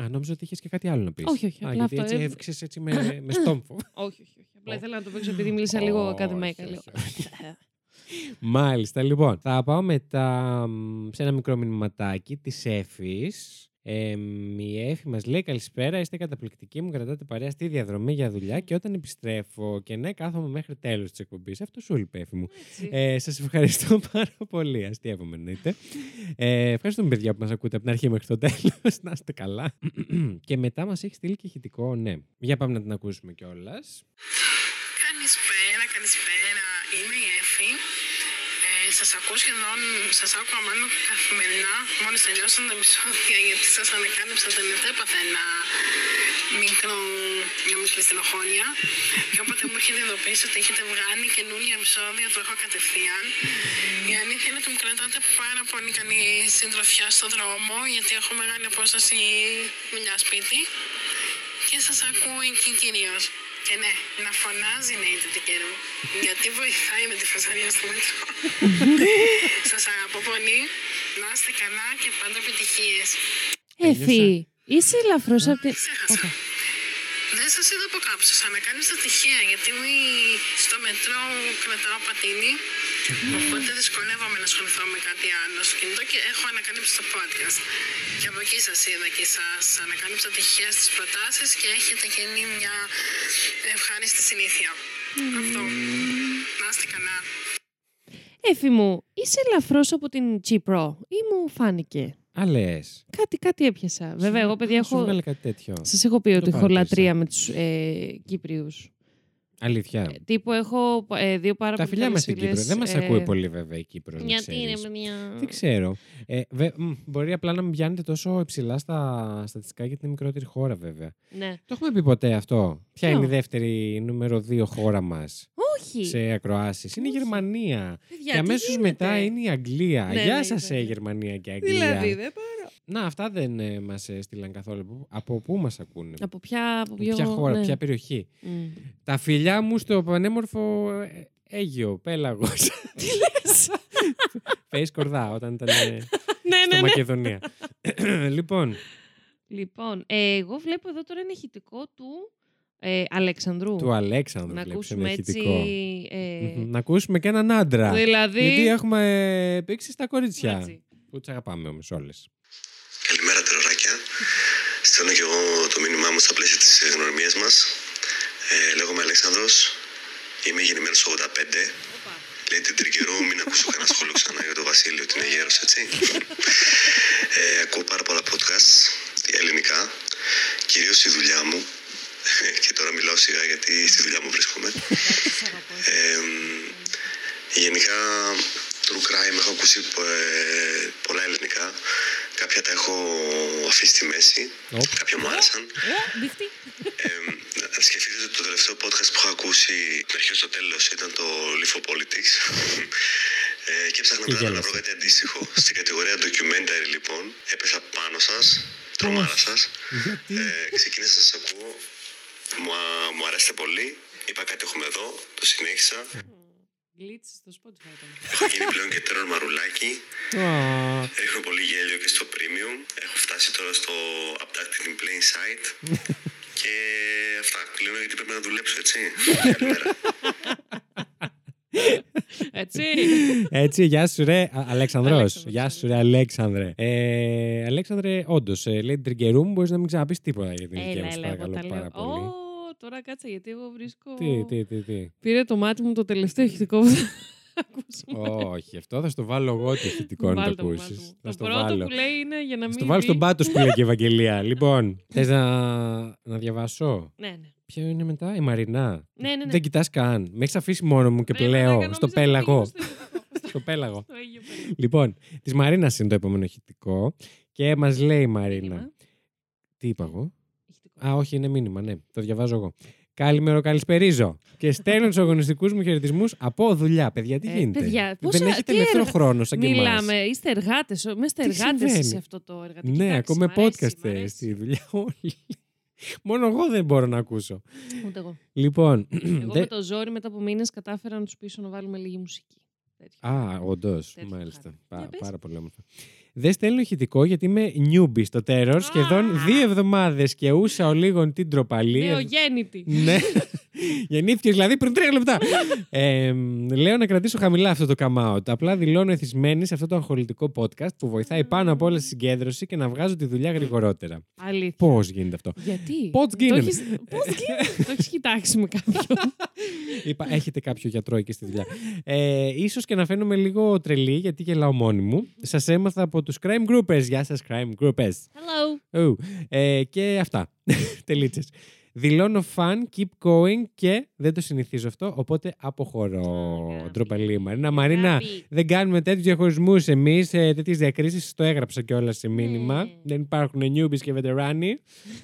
Α, νόμιζα ότι είχες και κάτι άλλο να πεις. Όχι, όχι, Α, απλά γιατί αυτό, έτσι ε, έβηξε έτσι με, με στόμφο. όχι, όχι, όχι. Απλά ήθελα να το παίξω επειδή μίλησα λίγο Όχι, ακαδημαϊκά. όχι, Λίγο. Μάλιστα, λοιπόν. Θα πάω μετά μ, σε ένα μικρό μηνυματάκι της Εφης. Ε, μ, η Εφη μας λέει καλησπέρα, είστε καταπληκτικοί μου, κρατάτε παρέα στη διαδρομή για δουλειά και όταν επιστρέφω και ναι, κάθομαι μέχρι τέλος της εκπομπής. Αυτό σου είπε, Εφη μου. Έτσι. Ε, Σας ευχαριστώ πάρα πολύ. Αστείευομαι εννοείται. Ε, ευχαριστούμε, παιδιά, που μας ακούτε από την αρχή μέχρι το τέλος. να είστε καλά. και μετά μας έχει στείλει και ηχητικό, ναι. Για πάμε να την ακούσουμε κιόλας. Καλησπέρα, καλησπέρα. Είμαι η Εφη. Ε, σας ακούω σχεδόν, σας άκουγα μάλλον καθημερινά, μόλις τελειώσαν τα επεισόδια, γιατί σας ανακάλυψα τελευταία έπαθα ένα μικρό, μια μικρή στενοχώρια. Και όποτε μου έχετε ειδοποιήσει ότι έχετε βγάλει καινούργια επεισόδια, το έχω κατευθείαν. Η αλήθεια είναι ότι μου κρατάτε πάρα πολύ καλή συντροφιά στον δρόμο, γιατί έχω μεγάλη απόσταση δουλειά σπίτι. Και σας ακούω εκεί κυρίως. Και ναι, να φωνάζει ναι το καιρό. Γιατί βοηθάει με τη φασαρία στο μέτρο. Σας αγαπώ πολύ. Να είστε καλά και πάντα επιτυχίες. Εφη, είσαι ελαφρώ από την. Ξέχασα. Δεν σας είδα από κάπου. Σας ανακάλυψα τυχαία γιατί στο μετρό κρατάω πατίνι. Οπότε δυσκολεύομαι να ασχοληθώ με κάτι άλλο στο κινητό και έχω ανακαλύψει το podcast. Και από εκεί σας είδα και σας ανακάλυψα τυχαία στις προτάσεις και έχετε γίνει μια ευχάριστη συνήθεια. Αυτό. Να είστε καλά. Εφη μου, είσαι ελαφρώ από την Τσίπρο ή μου φάνηκε; Αλέ. Κάτι, κάτι έπιασα. Βέβαια, εγώ παιδιά Σου έχω. βγάλε κάτι τέτοιο. Σας έχω πει Το ότι έχω παρατήρησα. λατρεία με τους ε, Κύπριους. Αλήθεια. τύπου έχω ε, δύο πάρα Τα πολύ φιλιά μας καλές στην Κύπρο. φίλες, Δεν μας ε, ακούει πολύ, βέβαια, η Κύπρος. Γιατί είναι μια. Δεν ξέρω. Ε, βε- μ, μπορεί απλά να μην πιάνετε τόσο υψηλά στα στατιστικά γιατί είναι μικρότερη χώρα, βέβαια. Ναι. Το έχουμε πει ποτέ αυτό. Ποια Ποιο; είναι η δεύτερη νούμερο δύο χώρα μας Όχι. σε ακροάσεις; Είναι η Όχι. Γερμανία. Παιδιά, και τι αμέσως γίνεται; μετά είναι η Αγγλία. Ναι, Γεια ναι, σας, βέβαια. ε, Γερμανία και Αγγλία. Δηλαδή, δεν μπορώ. Να, αυτά δεν ε, μας στείλαν καθόλου. Από- Από πού μας ακούνε; Από ποια, από ποιο, Ποια χώρα, ναι. ποια περιοχή; Μμ. Τα φιλιά μου στο πανέμορφο ε, Αίγιο, Πέλαγος. Τι λες; Face κορδά όταν ήταν ε, ναι, στο ναι, ναι. Μακεδονία. λοιπόν, Λοιπόν, ε, εγώ βλέπω εδώ τώρα ένα ηχητικό του ε, Αλεξανδρού. του Αλέξανδρου Να βλέπεις ακούσουμε ένα έτσι. ηχητικό. Ε, Μμμ, Να ακούσουμε και έναν άντρα. δηλαδή. Γιατί έχουμε πήξει στα κορίτσια. έτσι. Που τι αγαπάμε όμως όλες. Καλημέρα τεροράκια. Στέλνω και εγώ το μήνυμά μου στα πλαίσια της ε, γνωριμίας μας. Ε, λέγομαι Αλέξανδρος, είμαι γεννημένος το 85. Λέει την τρικερού, μην ακούσω κανένα σχόλιο ξανά για τον Βασίλειο, ότι είναι γέρος, έτσι. ε, ακούω πάρα πολλά podcast ελληνικά, κυρίως στη δουλειά μου. και τώρα μιλάω σιγά γιατί στη δουλειά μου βρίσκομαι. Ε, γενικά, true crime έχω ακούσει ε, πολλά ελληνικά. Κάποια τα έχω αφήσει στη μέση. Οπ. Κάποια μου άρεσαν. Ε, δείχτη. Ε, να σκεφτείτε ότι το τελευταίο podcast που έχω ακούσει την αρχή στο τέλος ήταν το Lifo Politics. Ε, και έψαχνα Και μετά να γέλασε. βρω κάτι αντίστοιχο. Στην κατηγορία documentary λοιπόν, έπεσα πάνω σας, τρομάρα σας. Γιατί; Ε, ξεκίνησα να σας ακούω. Μου, α- μου αρέσετε πολύ. Είπα κάτι έχουμε εδώ, το συνέχισα. Glitch στο Spotify ήταν. Έχω γίνει πλέον και τέρον μαρουλάκι. Α, Ρίχνω πολύ γέλιο και στο premium. Έχω φτάσει τώρα στο Abducted in Plain Sight. και αυτά. Κλείνω γιατί πρέπει να δουλέψω, έτσι. Καλημέρα. Έτσι. Έτσι, γεια σου ρε, Α- Αλέξανδρος. Αλέξανδρος, Γεια σου ρε, Αλέξανδρε. Ε, Αλέξανδρε, όντως, ε, λέει την τριγκερού μου, μπορείς να μην ξαναπείς τίποτα για την ηλικία Έλα, μου, σε έλα, εγώ παρακαλώ τα πάρα λέω. πολύ. Ω, τώρα κάτσα γιατί εγώ βρίσκω. Τι, τι, τι, τι. Πήρε το μάτι μου το τελευταίο ηχητικό που θα ακούσουμε. Όχι, αυτό θα στο βάλω εγώ το ηχητικό να Βάλ το το μάτι ακούσει. μου. Θα Το στο πρώτο βάλω. που λέει είναι για να Θα μην. στο βάλω δει- στον πάτο που λέει και η Ευαγγελία. λοιπόν, θες να, να διαβάσω; Ναι, ναι. Ποιο είναι μετά, η Μαρινά. Ναι, ναι, ναι. Δεν κοιτάς καν. Με έχεις αφήσει μόνο μου και Ρε, πλέω. μαλάκα, Στο νόμιζα ότι πέλαγο. ήμουν στο ηχητικό. Στο πέλαγο. Στο Αγίο Πέλαγο. Λοιπόν, της Μαρίνας είναι το επόμενο ηχητικό και μας λέει η Μαρίνα. Μήνυμα. Τι είπα εγώ; Ηχητικό. Α, όχι, είναι μήνυμα, ναι. Το διαβάζω εγώ. Καλημέρα, καλησπερίζω. Και στέλνω τους αγωνιστικούς μου χαιρετισμούς από δουλειά. Παιδιά, τι Ε, γίνεται; παιδιά, Δεν πόσα- έχετε τι ελεύθερο έργα- χρόνο σαν και εμάς. Μιλάμε, είστε εργάτες. Είμαστε Τι εργάτες συμβαίνει; σε αυτό το εργατικό. Ναι, τάξη, ακούμε μ' αρέσει, podcast μ' ε, αρέσει. στη δουλειά όλοι. Μόνο εγώ δεν μπορώ να ακούσω. Ούτε εγώ. Λοιπόν. Εγώ δε- με το ζόρι μετά από μήνες κατάφερα να τους πείσω να βάλουμε λίγη μουσική. Τέτοιο. Α, όντως. Τέτοια Μάλιστα. χαρά. Πα- Για πες. πάρα πολύ όμορφα. Δεν στέλνω ηχητικό γιατί είμαι newbie στο τέρορ. Σχεδόν δύο εβδομάδες και ούσα ο λίγον την τροπαλή. Νεογέννητη. Ναι. Γεννήθηκες δηλαδή πριν τρία λεπτά. ε, λέω να κρατήσω χαμηλά αυτό το come out. Απλά δηλώνω εθισμένη σε αυτό το αγχολητικό podcast που βοηθάει πάνω απ' όλα στη συγκέντρωση και να βγάζω τη δουλειά γρηγορότερα. Αλήθεια. Πώς γίνεται αυτό; Γιατί; Πώς Το γίνεται; έχεις- Πώς γίνεται; Το έχεις κοιτάξει με κάποιον; Είπα, έχετε κάποιο γιατρό εκεί στη δουλειά. Ε, ίσως και να φαίνομαι λίγο τρελή γιατί γελάω μόνη μου. Σας έμαθα από τους crime groupers. Γεια σας crime groupers. Hello. Oh. Ε, και αυτά. Τελίτσες. Δηλώνω φαν, keep going και δεν το συνηθίζω αυτό, οπότε αποχωρώ. Αγάπη. Ντροπαλή Μαρίνα. Μαρίνα, Αγάπη. δεν κάνουμε τέτοιους διαχωρισμούς εμείς, ε, τέτοιες διακρίσεις. Το έγραψα κιόλας σε μήνυμα. Ναι. Δεν υπάρχουν newbies και veterani.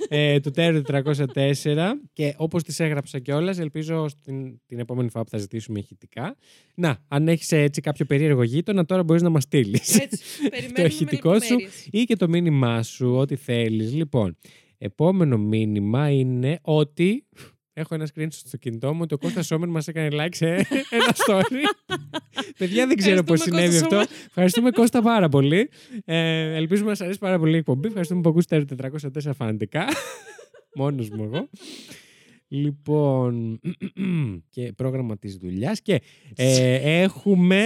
ε, του Τέρου 404. Και όπως τις έγραψα κιόλας, ελπίζω στην, την επόμενη φορά που θα ζητήσουμε ηχητικά. Να, αν έχεις έτσι κάποιο περίεργο γείτονα, τώρα μπορείς να μας στείλεις. Έτσι. Περιμένουμε το ηχητικό σου λεπτομέρειες. ή και το μήνυμά σου, ό,τι θέλεις. Λοιπόν, επόμενο μήνυμα είναι ότι... Έχω ένα screenshot στο κινητό μου ότι ο Κώστας Σόμερ μας έκανε like σε ένα story. Παιδιά, δεν ξέρω πώς Ευχαριστούμε, συνέβη Κώστα αυτό. Ευχαριστούμε Κώστα πάρα πολύ. Ε, ελπίζουμε να σας αρέσει πάρα πολύ η εκπομπή. Ευχαριστούμε που ακούσατε 404 φανατικά. Μόνος μου εγώ. Λοιπόν, και πρόγραμμα της δουλειάς και ε, έχουμε...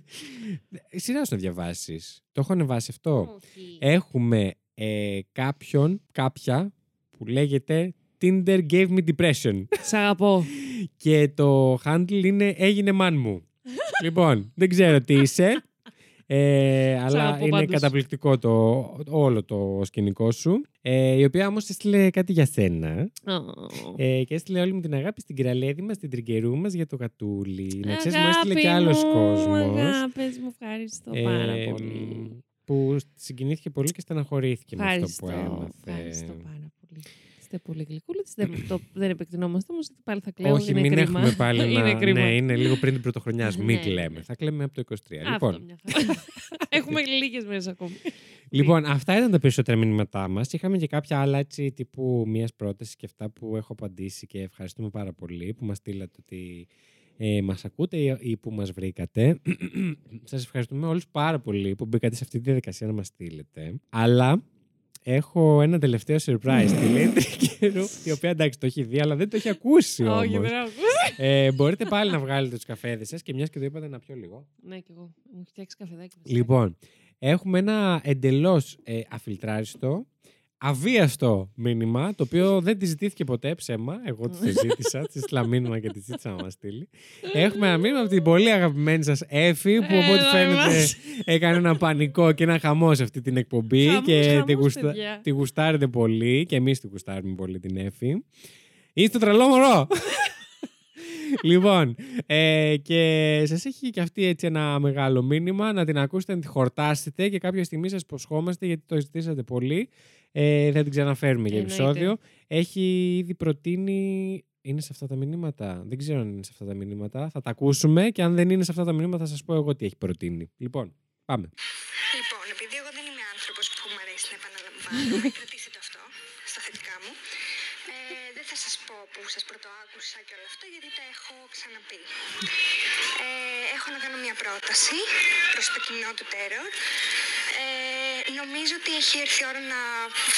Σειρά σου να διαβάσεις. Το έχω ανεβάσει αυτό. Όχι. Έχουμε ε, κάποιον, κάποια που λέγεται Tinder gave me depression Σ' αγαπώ. και το handle είναι έγινε man μου. λοιπόν, δεν ξέρω τι είσαι. Ε, αλλά αγαπώ είναι πάντως. καταπληκτικό το, όλο το σκηνικό σου. Ε, η οποία όμως έστειλε κάτι για σένα. Ε, και έστειλε όλη μου την αγάπη στην κυραλέδη μας, στην τριγκερού μας για το κατούλι. Να ξέρεις, μου έστειλε και άλλος κόσμος. Αγάπες μου, ευχαριστώ πάρα Ε, πολύ. Που συγκινήθηκε πολύ και στεναχωρήθηκε με αυτό Ευχαριστώ, που έμαθε. ευχαριστώ πάρα πολύ. Είστε πολύ γλυκούλες. Δεν, το, δεν επεκτηνόμαστε όμως, γιατί πάλι θα κλαίω. Όχι, είναι μην κρίμα. έχουμε πάλι είναι να. κρίμα. Ναι, είναι λίγο πριν την πρωτοχρονιά. Μην Ναι, κλαίμε. ναι. Θα κλαίμε από το 23. Αυτό λοιπόν, μια χαρά. έχουμε λίγες μέρες ακόμη. λοιπόν, αυτά ήταν τα περισσότερα μηνύματά μας. Είχαμε και κάποια άλλα έτσι τύπου μία πρότασης και αυτά που έχω απαντήσει και ευχαριστούμε πάρα πολύ που μας στείλατε ότι ε, μας ακούτε ή, ή που μας βρήκατε. Σας ευχαριστούμε όλους πάρα πολύ που μπήκατε σε αυτή τη διαδικασία να μας στείλετε. Αλλά έχω ένα τελευταίο surprise στη λέει Τρικερού, η οποία εντάξει το έχει δει, αλλά δεν το έχει ακούσει όμως. Όχι, δεν έχω. Ε, μπορείτε πάλι να βγάλετε τους καφέδες σας και μιας και το είπατε να πιω λίγο. Ναι, κι εγώ. Μου έχει φτιάξει καφεδάκι. βασικά. Λοιπόν, έχουμε ένα εντελώς ε, αφιλτράριστο, αβίαστο μήνυμα, το οποίο δεν τη ζητήθηκε ποτέ ψέμα. Εγώ τη ζήτησα, τη στείλα μήνυμα και τη ζήτησα να μας στείλει. Έχουμε ένα μήνυμα από την πολύ αγαπημένη σας Εφη, που από ό,τι Έλα, φαίνεται μας. έκανε ένα πανικό και ένα χαμό σε αυτή την εκπομπή Χαμός, και χαμός, τη, γουστα... παιδιά. τη γουστάρετε πολύ και εμείς τη γουστάρουμε πολύ την Εφη. Είστε τρελό μωρό! Λοιπόν, ε, και σας έχει και αυτή έτσι ένα μεγάλο μήνυμα να την ακούσετε, να τη χορτάσετε και κάποια στιγμή σας προσχόμαστε γιατί το ζητήσατε πολύ. Ε, θα την ξαναφέρουμε για Εννοείται. επεισόδιο. Έχει ήδη προτείνει... Είναι σε αυτά τα μηνύματα; Δεν ξέρω αν είναι σε αυτά τα μηνύματα. Θα τα ακούσουμε και αν δεν είναι σε αυτά τα μηνύματα θα σας πω εγώ τι έχει προτείνει. Λοιπόν, πάμε. Λοιπόν, επειδή εγώ δεν είμαι άνθρωπος που μου αρέσει να επαναλαμβάνω, που σας πρωτοάκουσα και όλα αυτά, γιατί τα έχω ξαναπεί. Ε, έχω να κάνω μια πρόταση προς το κοινό του Terror. Ε, νομίζω ότι έχει έρθει η ώρα να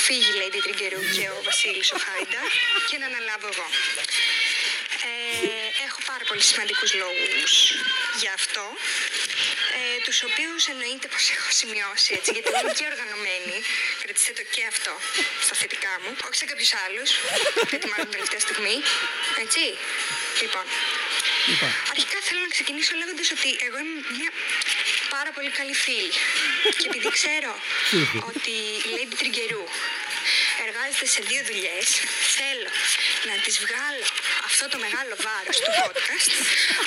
φύγει η Lady Τριγκερού και ο Βασίλης ο Χάιντα και να αναλάβω εγώ. Ε, έχω πάρα πολύ σημαντικούς λόγους για αυτό, ε, τους οποίους εννοείται πως έχω σημειώσει, έτσι, γιατί είμαι και οργανωμένη. Κρατήστε το και αυτό στα θετικά μου, όχι σε κάποιους άλλους, γιατί μάλλον τελευταία στιγμή, έτσι. Λοιπόν, αρχικά θέλω να ξεκινήσω λέγοντας ότι εγώ είμαι μια πάρα πολύ καλή φίλη. Και επειδή ξέρω ότι η Lady Τριγκερού εργάζεται σε δύο δουλειές, θέλω να της βγάλω αυτό το μεγάλο βάρος του podcast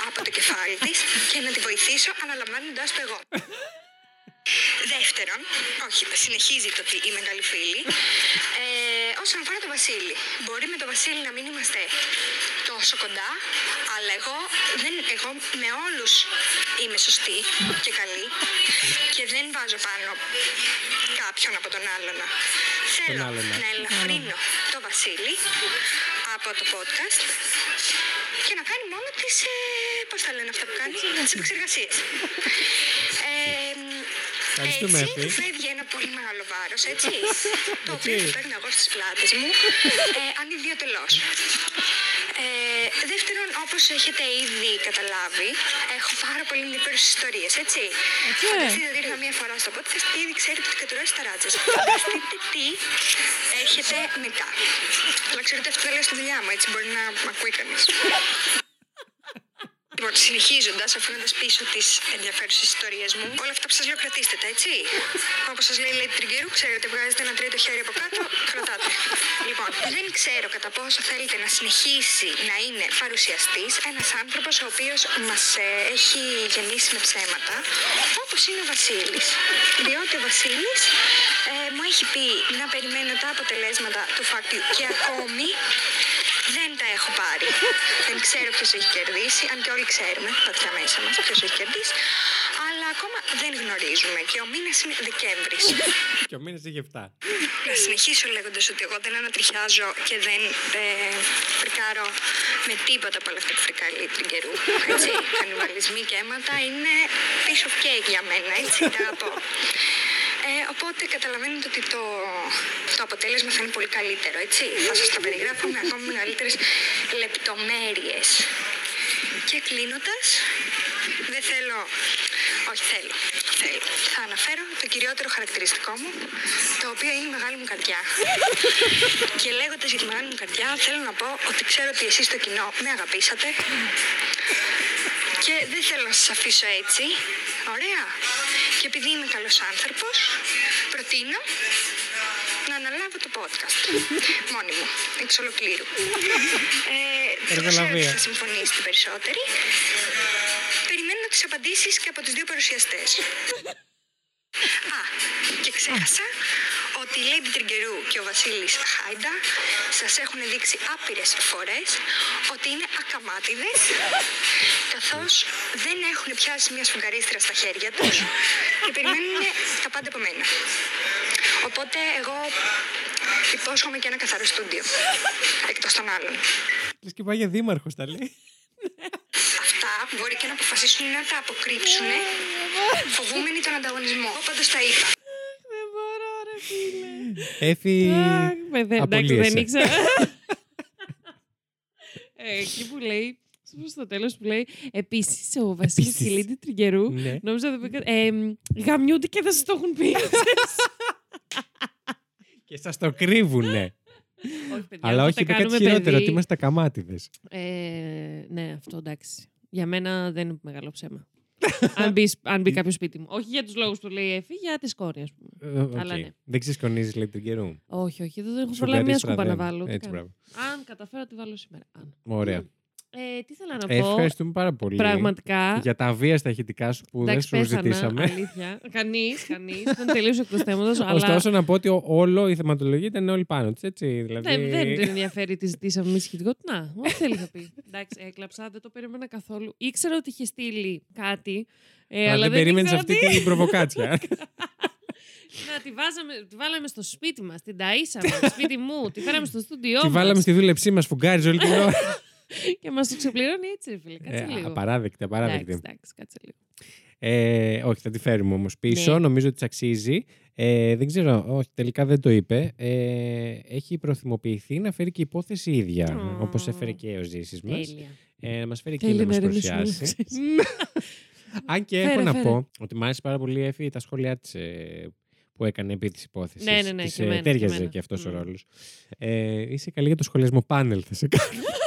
από το κεφάλι της και να τη βοηθήσω αναλαμβάνοντάς το εγώ. Δεύτερον, όχι, συνεχίζει το ότι είμαι καλή φίλη. Ε, όσον αφορά το Βασίλη, μπορεί με το Βασίλη να μην είμαστε τόσο κοντά, αλλά εγώ, δεν, εγώ με όλους είμαι σωστή και καλή και δεν βάζω πάνω κάποιον από τον άλλον. Θέλω άλλον, ναι. να ελαφρύνω το Βασίλη από το podcast και να κάνει μόνο τις, ε, πώς τα λένε αυτά που κάνεις, τις επεξεργασίες. Ε, Ευχαριστούμε, έτσι, Εφη. του φεύγει ένα πολύ μεγάλο βάρος, έτσι. το οποίο το παίρνω εγώ στις πλάτες μου, ε, ανιδιοτελώ. Ε, δεύτερον, όπως έχετε ήδη καταλάβει, έχω πάρα πολύ ενδιαφέρουσες ιστορίες, έτσι. Φανταστείτε ότι ήρθα μία φορά στο podcast και ήδη ξέρετε ότι κατουράει τα ράτσε. Φανταστείτε τι έρχεται μετά. Αλλά ξέρετε, αυτό δεν λέω στη δουλειά μου, έτσι μπορεί να μ' ακούει κανείς. Λοιπόν, συνεχίζοντας, αφήνοντας πίσω τις ενδιαφέρουσες ιστορίες μου, όλα αυτά που σας λέω κρατήστε τα, έτσι. Όπως σας λέει η Lady Τριγκέρου, ξέρετε, βγάζετε ένα τρίτο χέρι από κάτω, κρατάτε. Λοιπόν, δεν ξέρω κατά πόσο θέλετε να συνεχίσει να είναι παρουσιαστής ένας άνθρωπος ο οποίος μας έχει γεμίσει με ψέματα, όπως είναι ο Βασίλης. Διότι ο Βασίλης ε, μου έχει πει να περιμένω τα αποτελέσματα του φάκτιου και ακόμη δεν τα έχω πάρει. Δεν ξέρω ποιος έχει κερδίσει, αν και όλοι ξέρουμε, βαθιά μέσα μας, ποιος έχει κερδίσει. Αλλά ακόμα δεν γνωρίζουμε και ο μήνας είναι Δεκέμβρης. Και ο μήνας είχε 7. Να συνεχίσω λέγοντας ότι εγώ δεν ανατριχιάζω και δεν ε, φρικάρω με τίποτα από όλα αυτά που φρικάρει η Τριγκερού. Έτσι, κανιβαλισμοί και αίματα είναι piece of cake για μένα, έτσι, τα αγαπώ. Ε, οπότε καταλαβαίνετε ότι το, το αποτέλεσμα θα είναι πολύ καλύτερο, έτσι. Θα σας τα περιγράφω με ακόμη μεγαλύτερες λεπτομέρειες. Και κλείνοντας, δεν θέλω, όχι θέλω, θέλω. Θα αναφέρω το κυριότερο χαρακτηριστικό μου, το οποίο είναι η μεγάλη μου καρδιά. και λέγοντας για τη μεγάλη μου καρδιά, θέλω να πω ότι ξέρω ότι εσείς το κοινό με αγαπήσατε και δεν θέλω να σας αφήσω έτσι. Ωραία. Και επειδή είμαι καλός άνθρωπος, προτείνω να αναλάβω το podcast. Μόνη μου, εξ ολοκλήρου. Ε, ξέρω Εργολαβία. ότι θα συμφωνήσει την περισσότερη. Περιμένω τις απαντήσεις και από τους δύο παρουσιαστές. Α, και ξέχασα ότι η Lady Τριγκερού και ο Βασίλης Χάιντα σας έχουν δείξει άπειρες φορές ότι είναι ακαμάτιδες καθώς δεν έχουν πιάσει μια σφουγγαρίστρα στα χέρια τους και περιμένουν τα πάντα από μένα. Οπότε εγώ υπόσχομαι και ένα καθαρό στούντιο εκτός των άλλων. Λες και πάει για δήμαρχος τα λέει. Αυτά μπορεί και να αποφασίσουν να τα αποκρύψουν φοβούμενοι τον ανταγωνισμό. Εγώ πάντως τα είπα. Έφη. Αχ, παιδί, εντάξει, απολύεσαι. δεν ήξερα. Ε, Εκεί που λέει, στο τέλος που λέει, επίσης ο Βασίλης Επίσης. και η Λίντι Τριγκερού, Ναι. νόμιζα ότι πήγα. Ε, μ, γαμιούνται και δεν σας το έχουν πει. Και σας το κρύβουνε. όχι, παιδιά, Αλλά όχι, όποτε είπε κάτι κάνουμε χειρότερο, παιδί- ότι είμαστε καμάτιδες. Ε, ναι, αυτό εντάξει. Για μένα δεν είναι μεγάλο ψέμα. Αν, μπει, αν μπει κάποιος σπίτι μου. Όχι για τους λόγους που λέει η Εφη, για τη σκόρη, ας πούμε. Αλλά ναι. Δεν ξεσκονίζεις, λέει τον καιρού. Όχι, όχι, δεν έχω Σου προλάβει μια καρίστρα σκούπα να δεν. βάλω. τι Έτσι, κάνω. μπράβο. Αν καταφέρω, τη βάλω σήμερα. Αν. Ωραία. Ε, τι θέλω να Ε, πω. Ευχαριστούμε πάρα πολύ. Πραγματικά. Για τα αβίαστα ηχητικά σου που εντάξει, δεν σου πέθανα, ζητήσαμε. Αλήθεια. Κανείς, κανείς. Ήταν τελείω εκτό θέματο. αλλά Ωστόσο, να πω ότι ο- όλο η θεματολογία ήταν όλη πάνω της. Έτσι. Δηλαδή... Ναι, δεν την ενδιαφέρει τι ζητήσαμε εμείς σχετικό. Να, ό,τι θέλει θα πει. Εντάξει, έκλαψα, δεν το περίμενα καθόλου. Ήξερα ότι είχε στείλει κάτι. Ε, Αλλά αλλά δεν περίμενες ήξερα αυτή τι. την προβοκάτσια. Να, τη, βάζαμε, τη βάλαμε στο σπίτι μας, την ταΐσαμε στο σπίτι μου, τη φέραμε στο στούντιό Τη μας βάλαμε στη δούλεψή μας, φουγκάριζε όλη την ώρα. και μας το ξεπληρώνει έτσι, ρε φίλε. Κάτσε Ε, λίγο. Απαράδεκτη, εντάξει, απαράδεκτη. εντάξει, κάτσε λίγο. Ε, όχι, θα τη φέρουμε όμως πίσω. Ναι. Νομίζω ότι της αξίζει. Ε, δεν ξέρω, όχι, τελικά δεν το είπε. Ε, έχει προθυμοποιηθεί να φέρει και υπόθεση ίδια. Ω. Όπως έφερε και ο Ζήσης μας. Τέλεια. Ε, να μας φέρει και Θέλει να μας να ηρεμήσουμε, παρουσιάσει. ξέρεις. Αν και Φέρε, έχω να φέρε. πω ότι μου άρεσε πάρα πολύ Εφη, τα σχόλιά της που έκανε επί της υπόθεσης. Ναι, ναι, ναι, και εμένα, και τέριαζε εμένα. και αυτός ο Μμ. ρόλος. Ε, είσαι καλή για το σχολιασμό πάνελ, θα σε κάνω.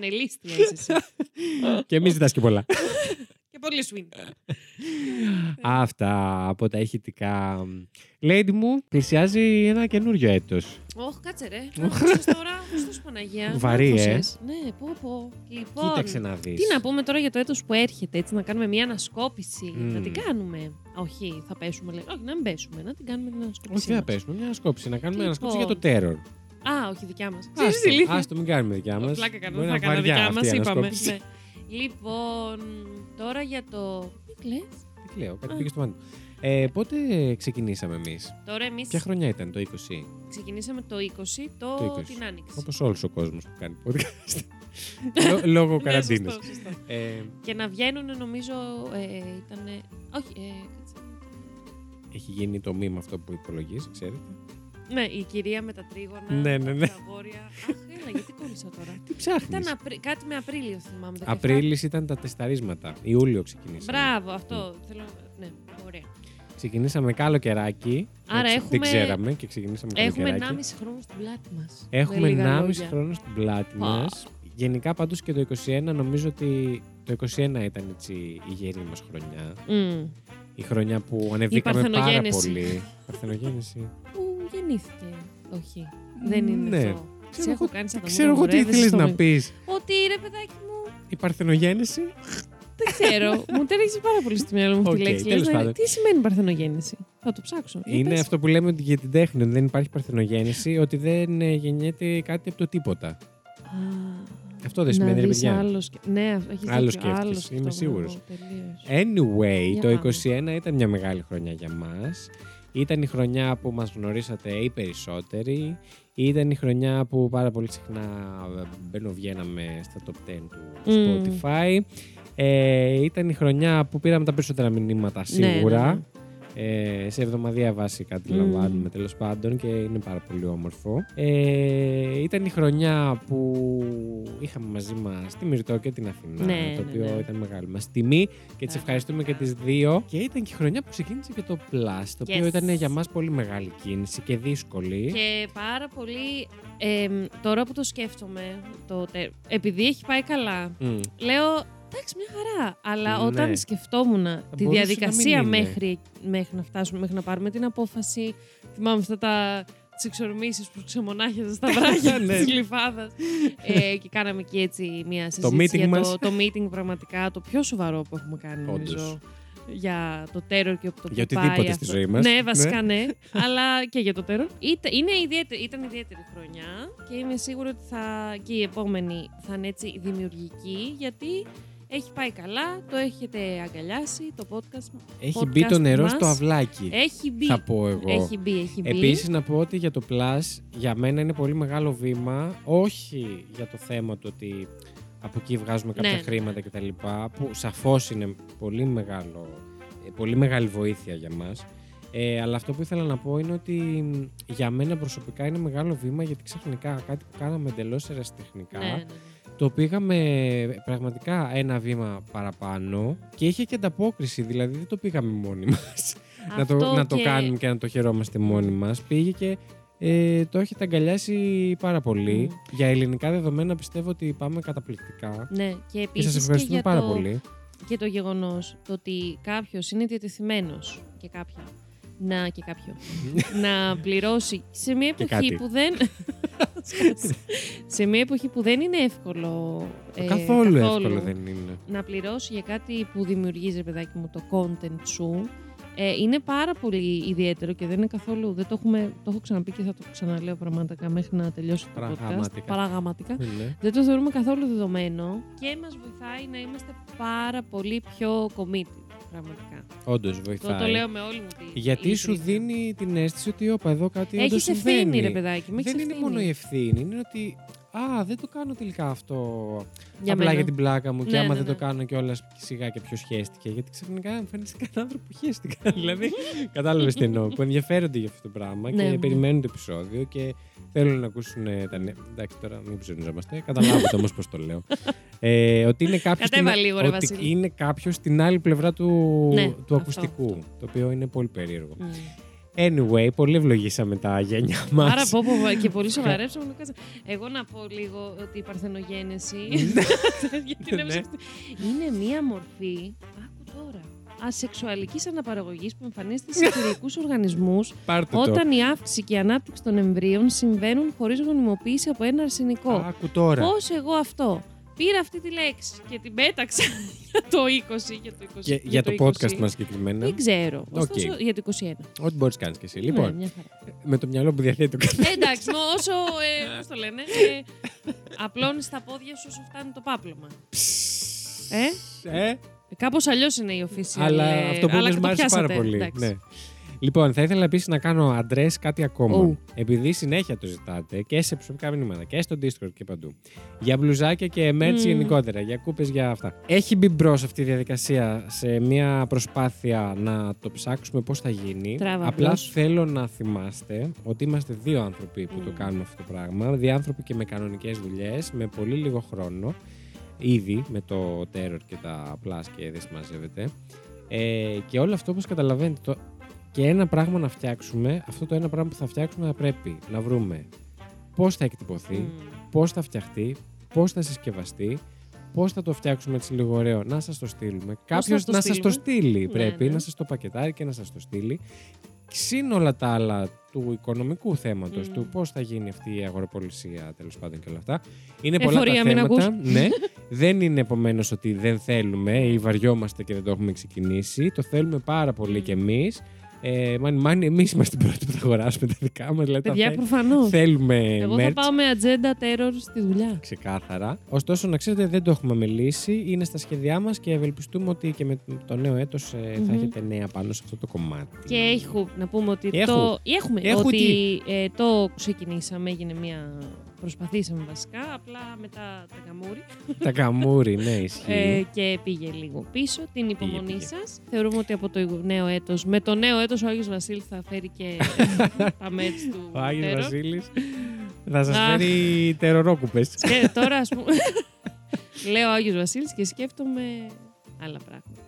Πανελίστρια είσαι εσύ. και μη ζητάς και πολλά. και πολύ σου είναι. Αυτά από τα ηχητικά. Lady μου, πλησιάζει ένα καινούριο έτος. Όχι, κάτσε ρε. Να ακούσες τώρα, Χριστός Παναγία; Βαρύ, Να ε. ακούσες. Ναι, πω πω. Λοιπόν, Κοίταξε να δεις. τι να πούμε τώρα για το έτος που έρχεται, έτσι, να κάνουμε μια ανασκόπηση. Μμμ. Να την κάνουμε. Όχι, θα πέσουμε, λέει. Όχι, να μην πέσουμε, να την κάνουμε την ανασκόπηση. Όχι, δεν θα μας. πέσουμε. Μια ανασκόπηση. Να κάνουμε Λοιπόν. ανασκόπηση για το terror. Α, όχι, δικιά μας. Άστο, Ξέρεις, ηλίθεια. άστο, μην κάνουμε δικιά μας. Πλάκα κάνω, δεν θα κάνω δικιά μας, είπαμε. Ναι. Λοιπόν, τώρα για το... Τι κλαις; Τι λέω, κάτι Α. πήγε στο μάτι. μου. Ε, πότε ξεκινήσαμε εμείς, Τώρα εμείς Ποια χρονιά ήταν το 20, ξεκινήσαμε το 20, το, Το 20. την Άνοιξη. Όπως όλος ο κόσμος που κάνει podcast. Λό- Λόγω Ναι, καραντίνας. σωστό, σωστό. Ε, Και να βγαίνουν νομίζω ε, ήταν. Όχι, ε, κάτσε. έχει γίνει το μήμα αυτό που υπολογίζεις, ξέρετε. Ναι, η κυρία με τα τρίγωνα. Ναι, ναι, ναι. Τα βόρεια. Αχ, έλα, γιατί κόλλησα τώρα. Τι ψάχνεις; Ήταν Απρι... κάτι με Απρίλιο θυμάμαι. 17. Απρίλης ήταν τα τεσταρίσματα. Ιούλιο ξεκινήσαμε. Μπράβο, αυτό. Θέλω... Ναι, ωραία. Ξεκινήσαμε καλοκαιράκι. Άρα έτσι, έχουμε- Δεν ξέραμε και ξεκινήσαμε Έχουμε καλοκαιράκι. 1,5 χρόνο στην πλάτη μας. Έχουμε 1,5 χρόνο στην πλάτη Πα. μας. Γενικά πάντως και το 21 νομίζω ότι το 21 ήταν έτσι η γερή μας χρονιά. Η χρονιά που ανεβήκαμε πάρα παρθενογέννηση. πολύ. Παρθενογέννηση. Που γεννήθηκε. Όχι. Δεν είναι Ναι. αυτό. Ξέρω Σε έχω εγώ- κάνει σαν τα Ξέρω μούνα εγώ τι μουρέδες ήθελε στο να μη- πεις. Ότι ρε παιδάκι μου. Η παρθενογέννηση. Δεν ξέρω. μου ταίριαξε πάρα πολύ στο μυαλό μου αυτή Οκ, η λέξη. τέλος Λες να- πάντων. Τι σημαίνει παρθενογέννηση; Θα το ψάξω. Για Είναι πες. αυτό που λέμε ότι για την τέχνη. ότι Δεν υπάρχει παρθενογέννηση, ότι δεν ε, γεννιέται κάτι από το τίποτα. Α, Αυτό δεν σημαίνει, να ρε δεις παιδιά. άλλο σκε- Ναι, έχεις Άλλο δίκιο, σκέφτεσαι, άλλο είμαι σκεφτόμουν σίγουρος. εγώ, τελείως. Anyway, Για το πάμε. 21 ήταν μια μεγάλη χρονιά για μας. Ήταν η χρονιά που μας γνωρίσατε οι περισσότεροι. Ήταν η χρονιά που πάρα πολύ συχνά μπαίνω βγαίναμε στα top 10 του Μμμ. Spotify. Ε, ήταν η χρονιά που πήραμε τα περισσότερα μηνύματα Ναι, ναι, σίγουρα. ναι. Ε, σε εβδομαδιαία βάση κάτι Μμμ. λαμβάνουμε τέλος πάντων και είναι πάρα πολύ όμορφο. Ε, ήταν η χρονιά που είχαμε μαζί μας τη Μυρτώ και την Αθηνά, Ναι, το ναι, οποίο ναι. ήταν μεγάλη μας τιμή και τις Μπράβο. ευχαριστούμε και τις δύο. Και ήταν και η χρονιά που ξεκίνησε και το Plus, το οποίο Yes. ήταν για μας πολύ μεγάλη κίνηση και δύσκολη. Και πάρα πολύ. εμ, τώρα που το σκέφτομαι, το, τε- επειδή έχει πάει καλά, Μμ. λέω εντάξει, μια χαρά. Αλλά Ναι. όταν σκεφτόμουν τη μπορούσε να διαδικασία μην είναι. μέχρι, μέχρι να φτάσουμε, μέχρι να πάρουμε την απόφαση. Θυμάμαι αυτά τα. Τις εξορμήσεις που ξεμονάχιαζες στα βράχια Ναι. της Γλυφάδα. ε, και κάναμε και έτσι μια συζήτηση meeting για μας. το, το meeting πραγματικά το πιο σοβαρό που έχουμε κάνει, Όντως. νομίζω. Για το τέρορ και το Για που οτιδήποτε πάει στη αυτό. ζωή μας. Ναι, βασικά ναι. αλλά και για το τέρορ. Ήταν, είναι ιδιαίτερη, ήταν ιδιαίτερη χρονιά και είμαι σίγουρη ότι θα, και η επόμενη θα είναι έτσι δημιουργική γιατί έχει πάει καλά, το έχετε αγκαλιάσει, το podcast. Έχει μπει το podcast νερό μας. στο αυλάκι. Έχει μπει. Θα πω εγώ. Έχει μπει, έχει μπει. Επίσης, να πω ότι για το Plus για μένα είναι πολύ μεγάλο βήμα. Όχι για το θέμα του ότι από εκεί βγάζουμε κάποια Ναι. χρήματα κτλ. Που σαφώς είναι πολύ, μεγάλο, ε, πολύ μεγάλη βοήθεια για μας. Ε, αλλά αυτό που ήθελα να πω είναι ότι μ, για μένα προσωπικά είναι μεγάλο βήμα γιατί ξαφνικά κάτι που κάναμε εντελώς ερασιτεχνικά ναι, ναι, ναι. Το πήγαμε πραγματικά ένα βήμα παραπάνω και είχε και ανταπόκριση. Δηλαδή δεν το πήγαμε μόνοι μας να, το, Αυτό να το και- κάνουμε και να το χαιρόμαστε μόνοι μας. Πήγε και Ε, το έχετε αγκαλιάσει πάρα πολύ. Μμ. Για ελληνικά δεδομένα πιστεύω ότι πάμε καταπληκτικά. Ναι, και Και επίσης. σας ευχαριστούμε για πάρα το, πολύ. Και το γεγονός το ότι κάποιος είναι διατεθειμένος και κάποια. Να και κάποιο. να πληρώσει σε μια Και εποχή κάτι. που δεν. σε μια εποχή που δεν είναι εύκολο. ε, καθόλου, εύκολο δεν είναι. να πληρώσει για κάτι που δημιουργείς, ρε παιδάκι μου, το content σου. Ε, είναι πάρα πολύ ιδιαίτερο και δεν είναι καθόλου. Δεν το, έχουμε, το έχω ξαναπεί και θα το ξαναλέω πραγματικά μέχρι να τελειώσει το podcast. Παραγραμματικά. Παραγραμματικά. Ναι. Δεν το θεωρούμε καθόλου δεδομένο και μας βοηθάει να είμαστε πάρα πολύ πιο committed. Πραγματικά. Όντως Το, βοηθάει. το λέω με όλη μου τη Γιατί σου ειλικρίνεια. δίνει την αίσθηση ότι όπα εδώ κάτι όντως Έχεις συμβαίνει. ευθύνη, ρε παιδάκι. μου, έχεις Δεν είναι ευθύνη. μόνο η ευθύνη, είναι ότι Α, δεν το κάνω τελικά αυτό Για απλά μένα. για την πλάκα μου. και Ναι, άμα ναι, δεν ναι. το κάνω κιόλας σιγά και ποιο χαίστηκε. Γιατί ξαφνικά μου φαίνεται σε κανέναν άνθρωπο που χαίστηκα. δηλαδή, κατάλαβες τι εννοώ. Που ενδιαφέρονται για αυτό το πράγμα Ναι, και ναι. περιμένουν το επεισόδιο και θέλουν να ακούσουν ε, τα νέα. Εντάξει, τώρα μην ψωνιζόμαστε. Καταλάβετε όμως πώς το λέω. Ε, ότι είναι κάποιος. Κατέβα λίγο, ρε, ότι Βασίλη. είναι κάποιος στην άλλη πλευρά του, Ναι, του αυτό, ακουστικού. αυτό. Το οποίο είναι πολύ περίεργο. Μμ. Anyway, πολύ ευλογήσαμε τα γένια μας. Άρα πω, πω, και πολύ σοβαρέψαμε. να κάτσα. Εγώ να πω λίγο ότι η παρθενογένεση γιατί είναι, Ναι. είναι μία μορφή, άκου τώρα, ασεξουαλικής αναπαραγωγής που εμφανίζεται σε θηλυκούς οργανισμούς Πάρτε το. όταν η αύξηση και η ανάπτυξη των εμβρύων συμβαίνουν χωρίς γονιμοποίηση από ένα αρσενικό. Άκου τώρα. Πώς εγώ αυτό πήρα αυτή τη λέξη και την πέταξα για το 20, για το 20. Και για το 20. podcast μας συγκεκριμένα. Δεν ξέρω. Οκ. Ωστόσο, για το 21. Ό,τι μπορείς να κάνεις κι εσύ. Ναι, Λοιπόν, μια χαρά. με το μυαλό που διαθέτει το καθένας. Ε, εντάξει, μ, όσο. Ε, πώς το λένε. Ε, απλώνεις τα πόδια σου όσο φτάνει το πάπλωμα. Ε, Ε, Κάπω αλλιώ είναι η official. αλλά ε, αυτό που αλλά είπες το μου άρεσε πάρα πιάσατε, πολύ. εντάξει. Ναι. Λοιπόν, θα ήθελα επίσης να κάνω αντρέ κάτι ακόμα. Ου. Επειδή συνέχεια το ζητάτε και σε προσωπικά μηνύματα και στο Discord και παντού. Για μπλουζάκια και merch Μμμ. γενικότερα. Για κούπες για αυτά. Έχει μπει μπρος αυτή η διαδικασία σε μια προσπάθεια να το ψάξουμε πώς θα γίνει. Τράβα Απλά μπρος. θέλω να θυμάστε ότι είμαστε δύο άνθρωποι που το Μμ. κάνουμε αυτό το πράγμα. Δύο άνθρωποι και με κανονικές δουλειές, με πολύ λίγο χρόνο. Ήδη με το Terror και τα Plus και δεν συμμαζεύεται. Ε, και όλο αυτό όπως καταλαβαίνετε το, και ένα πράγμα να φτιάξουμε, αυτό το ένα πράγμα που θα φτιάξουμε θα πρέπει να βρούμε πώς θα εκτυπωθεί, Μμ. πώς θα φτιαχτεί, πώς θα συσκευαστεί, πώς θα το φτιάξουμε έτσι λίγο ωραίο, να σας το στείλουμε. Κάποιος το να σας το στείλουμε; στείλει Ναι, πρέπει, ναι. να σας το πακετάρει και να σας το στείλει. Συν όλα τα άλλα του οικονομικού θέματος, Μμ. του πώς θα γίνει αυτή η αγοροπολισία τέλος πάντων και όλα αυτά. Είναι Εφορία, πολλά τα μην θέματα. ακούς. Ναι. δεν είναι επομένως ότι δεν θέλουμε ή βαριόμαστε και δεν το έχουμε ξεκινήσει. Το θέλουμε πάρα πολύ Μμ. κι εμείς. Ε, μάν, μάν, εμείς είμαστε οι πρώτοι που θα αγοράσουμε τα δικά μας. Δηλαδή τα Παιδιά, θε- προφανώς. θέλουμε Εγώ merch. θα πάω με ατζέντα terror στη δουλειά. Ξεκάθαρα. Ωστόσο, να ξέρετε, δεν το έχουμε μελήσει. Είναι στα σχέδιά μας και ευελπιστούμε ότι και με το νέο έτος θα Μμμ. έχετε νέα πάνω σε αυτό το κομμάτι. Και έχω να πούμε ότι Έχου. το. Έχουμε. Έχου ότι τι; ε, το ξεκινήσαμε, έγινε μια. Προσπαθήσαμε βασικά, απλά μετά τα καμούρι. Τα καμούρι, ναι, ισχύει. Ε, και πήγε λίγο πίσω. Την υπομονή πήγε. σας. Θεωρούμε ότι από το νέο έτος, με το νέο έτος ο Άγιος Βασίλης θα φέρει και τα μέτς του. Ο Άγιος terror. Βασίλης θα σας Αχ. φέρει τερορόκουπες. Και τώρα, ας πούμε. Λέω Άγιος Βασίλης και σκέφτομαι άλλα πράγματα.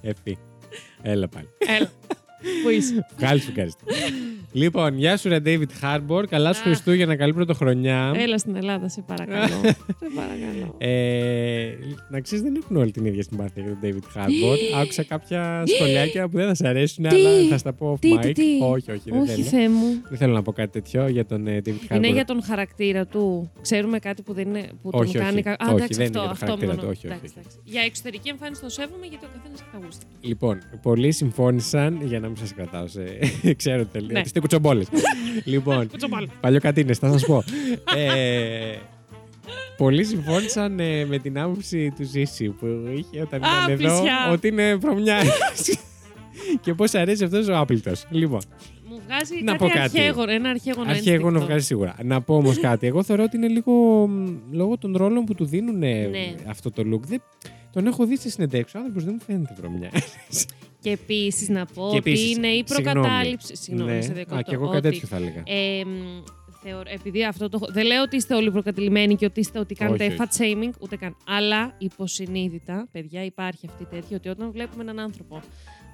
Εφή. Έλα πάλι. Έλα. Πού είσαι; Χάλη σου ευχαριστώ. λοιπόν, γεια σου, ρε David Harbour. Καλά σου Αχ. Χριστούγεννα, καλή πρωτοχρονιά. Έλα στην Ελλάδα, σε παρακαλώ. σε παρακαλώ. Ε, να ξέρεις, δεν έχουν όλοι την ίδια συμπάθεια για τον David Harbour. Άκουσα κάποια σχολιάκια που δεν θα σε αρέσουν, Τι; αλλά θα στα πω off Τι, mic. τι, τι. Όχι, όχι, δεν Όχι, θέλω. Θεέ μου. Δεν θέλω να πω κάτι τέτοιο για τον ε, David Harbour. Είναι για τον χαρακτήρα του. Ξέρουμε κάτι που δεν είναι. Που Όχι, τον κάνει. όχι. κα- Α, Όχι, εντάξει, δεν είναι αυτό, για τον αυτό χαρακτήρα μόνο. του, όχι, όχι, Εντάξει, όχι. εντάξει. Για εξωτερική εμφάνιση το σέβομαι γιατί ο καθένας έχει τα γούστα. του. Λοιπόν, πολλοί συμφώνησαν για να μην σα κρατάω σε. ξέρω ότι θέλει. Ναι. Είστε κουτσομπόλες. λοιπόν, Κουτσομπάλ. παλιοκατίνε, θα σας πω. ε, πολλοί συμφώνησαν ε, με την άποψη του Ζήση που είχε όταν Α, ήταν εδώ πλησιά. ότι είναι βρωμιά. και πώς αρέσει αυτός ο άπλητος. Λοιπόν, Μου βγάζει Να κάτι, πω κάτι. αρχαίγωνο. Ένα αρχαίγωνο αρχαίγωνο ένστικτο. βγάζει σίγουρα. Να πω όμως κάτι. Εγώ θεωρώ ότι είναι λίγο μ, λόγω των ρόλων που του δίνουν Ναι. αυτό το look. Δεν, τον έχω δει σε συνεντεύξεις. Ο άνθρωπος δεν μου φαίνεται βρωμιά. Και επίσης να πω Και ότι επίσης, είναι η συγγνώμη. προκατάληψη. Συγγνώμη, Ναι. σε Α, διακόπτω. και εγώ κάτι ότι, τέτοιο θα έλεγα. ε, μ, θεωρώ- επειδή αυτό το. Δεν λέω ότι είστε όλοι προκατηλημένοι και ότι, είστε, ότι κάνετε Όχι, όχι. fat shaming, ούτε καν. Αλλά υποσυνείδητα, παιδιά, υπάρχει αυτή τέτοια ότι όταν βλέπουμε έναν άνθρωπο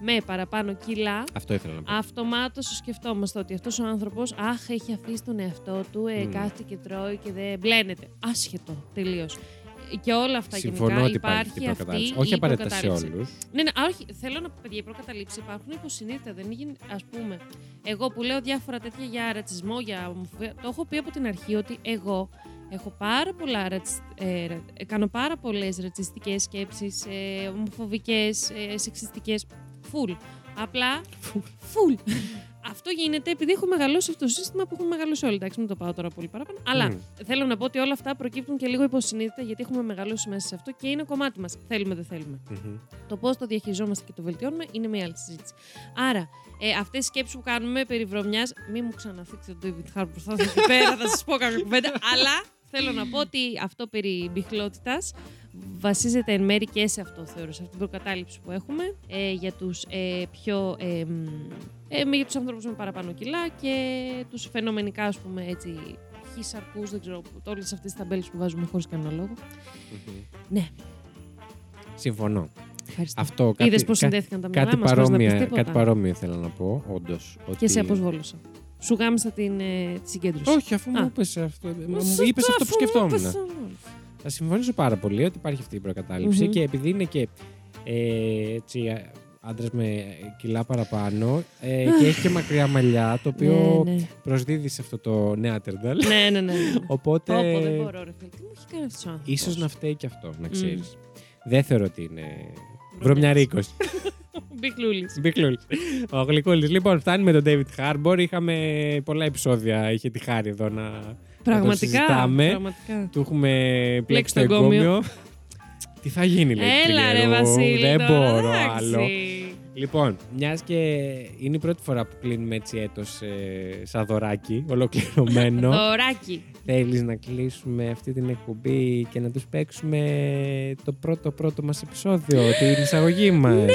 με παραπάνω κιλά, Αυτό ήθελα να πω. αυτομάτως σκεφτόμαστε ότι αυτός ο άνθρωπος, αχ, έχει αφήσει τον εαυτό του, ε, Μμ. κάθεται και τρώει και δεν μπλένεται. Άσχετο τελείως. Και όλα αυτά Συμφωνώ γενικά ότι υπάρχει υπάρχει αυτή η αυτή προκατάληψη. η Όχι απαραίτητα σε προκατάληψη. όλους. Ναι, ναι, α, όχι. Θέλω να πω, παιδιά, οι προκαταλήψει υπάρχουν υποσυνείδητα. Δεν είναι, ας πούμε, εγώ που λέω διάφορα τέτοια για ρατσισμό, για ομοφοβία, το έχω πει από την αρχή ότι εγώ έχω πάρα πολλά ρατσι- ε, ρα- ε, κάνω πάρα πολλές ρατσιστικές σκέψεις, ε, ομοφοβικές, ε, σεξιστικές. Φουλ. Απλά. Φουλ. Αυτό γίνεται επειδή έχω μεγαλώσει αυτό το σύστημα που έχουμε μεγαλώσει όλοι. Εντάξει, μην το πάω τώρα πολύ παραπάνω. Αλλά Μμ. θέλω να πω ότι όλα αυτά προκύπτουν και λίγο υποσυνείδητα γιατί έχουμε μεγαλώσει μέσα σε αυτό και είναι κομμάτι μας. Θέλουμε, δεν θέλουμε. Μμμ. Το πώς το διαχειριζόμαστε και το βελτιώνουμε είναι μια άλλη συζήτηση. Άρα, ε, αυτές οι σκέψεις που κάνουμε περί βρωμιάς, μην μου ξαναθίξετε τον David Harbour, θα έρθω εκεί πέρα, θα σας πω κάποια κουβέντα. αλλά θέλω να πω ότι αυτό περί μπιχλότητας βασίζεται εν μέρη και σε αυτό, θεωρώ, σε αυτή την προκατάληψη που έχουμε ε, για τους ε, πιο. Ε, μ, ε, με- για τους ανθρώπους με παραπάνω κιλά και τους φαινομενικά, ας πούμε, έτσι, χισαρκούς, δεν ξέρω, όλες αυτές τις ταμπέλες που βάζουμε χωρίς κανένα λόγο. Μμμ. Ναι, Συγκρότημα. ευχαριστώ. Αυτό κάτι, Είδες πώς κα- συνδέθηκαν τα μυαλά κάτι, μας, χωρίς να πεις παρόμοια, τίποτα. κάτι παρόμοιο ήθελα να πω, όντως. Και σε αποσβόλωσα. Σου γάμισα την, ε, τη συγκέντρωση. Όχι, αφού Α. μου είπες αυτό, μου Σου είπες το αυτό που αφού μου σκεφτόμουν. Είπες όλο. Θα συμφωνήσω πάρα πολύ ότι υπάρχει αυτή η προκατάληψη Μμμ. και επειδή είναι και ε, έτσι, άντρας με κιλά παραπάνω ε, και έχει και μακριά μαλλιά, το οποίο Ναι, ναι. προσδίδει σε αυτό το νέατερνταλ. ναι, ναι, ναι. Οπότε. Πω, πω, δεν μπορώ, ρε φίλε. Τι μου έχει κάνει αυτός ο άνθρωπος; ίσως να φταίει και αυτό, να ξέρεις. Δεν θεωρώ ότι είναι. Βρωμιαρίκος. Μπιχλούλης. Μπιχλούλη. Ο Γλυκούλης. Λοιπόν, φτάνει με τον David Harbour. Είχαμε πολλά επεισόδια. Είχε τη χάρη εδώ να. Πραγματικά. συζητάμε. πραγματικά. Του έχουμε πλέξει το το εγκόμιο. εγκόμιο. Τι θα γίνει, λέει. Έλα ρε Τριγκερού. Βασίλη. Δεν τώρα, μπορώ εντάξει. άλλο. Λοιπόν, μιας και είναι η πρώτη φορά που κλείνουμε έτσι έτος ε, σαν δωράκι, ολοκληρωμένο. Δωράκι. Θέλεις να κλείσουμε αυτή την εκπομπή και να τους παίξουμε το πρώτο πρώτο μας επεισόδιο, την εισαγωγή μας; Ναι.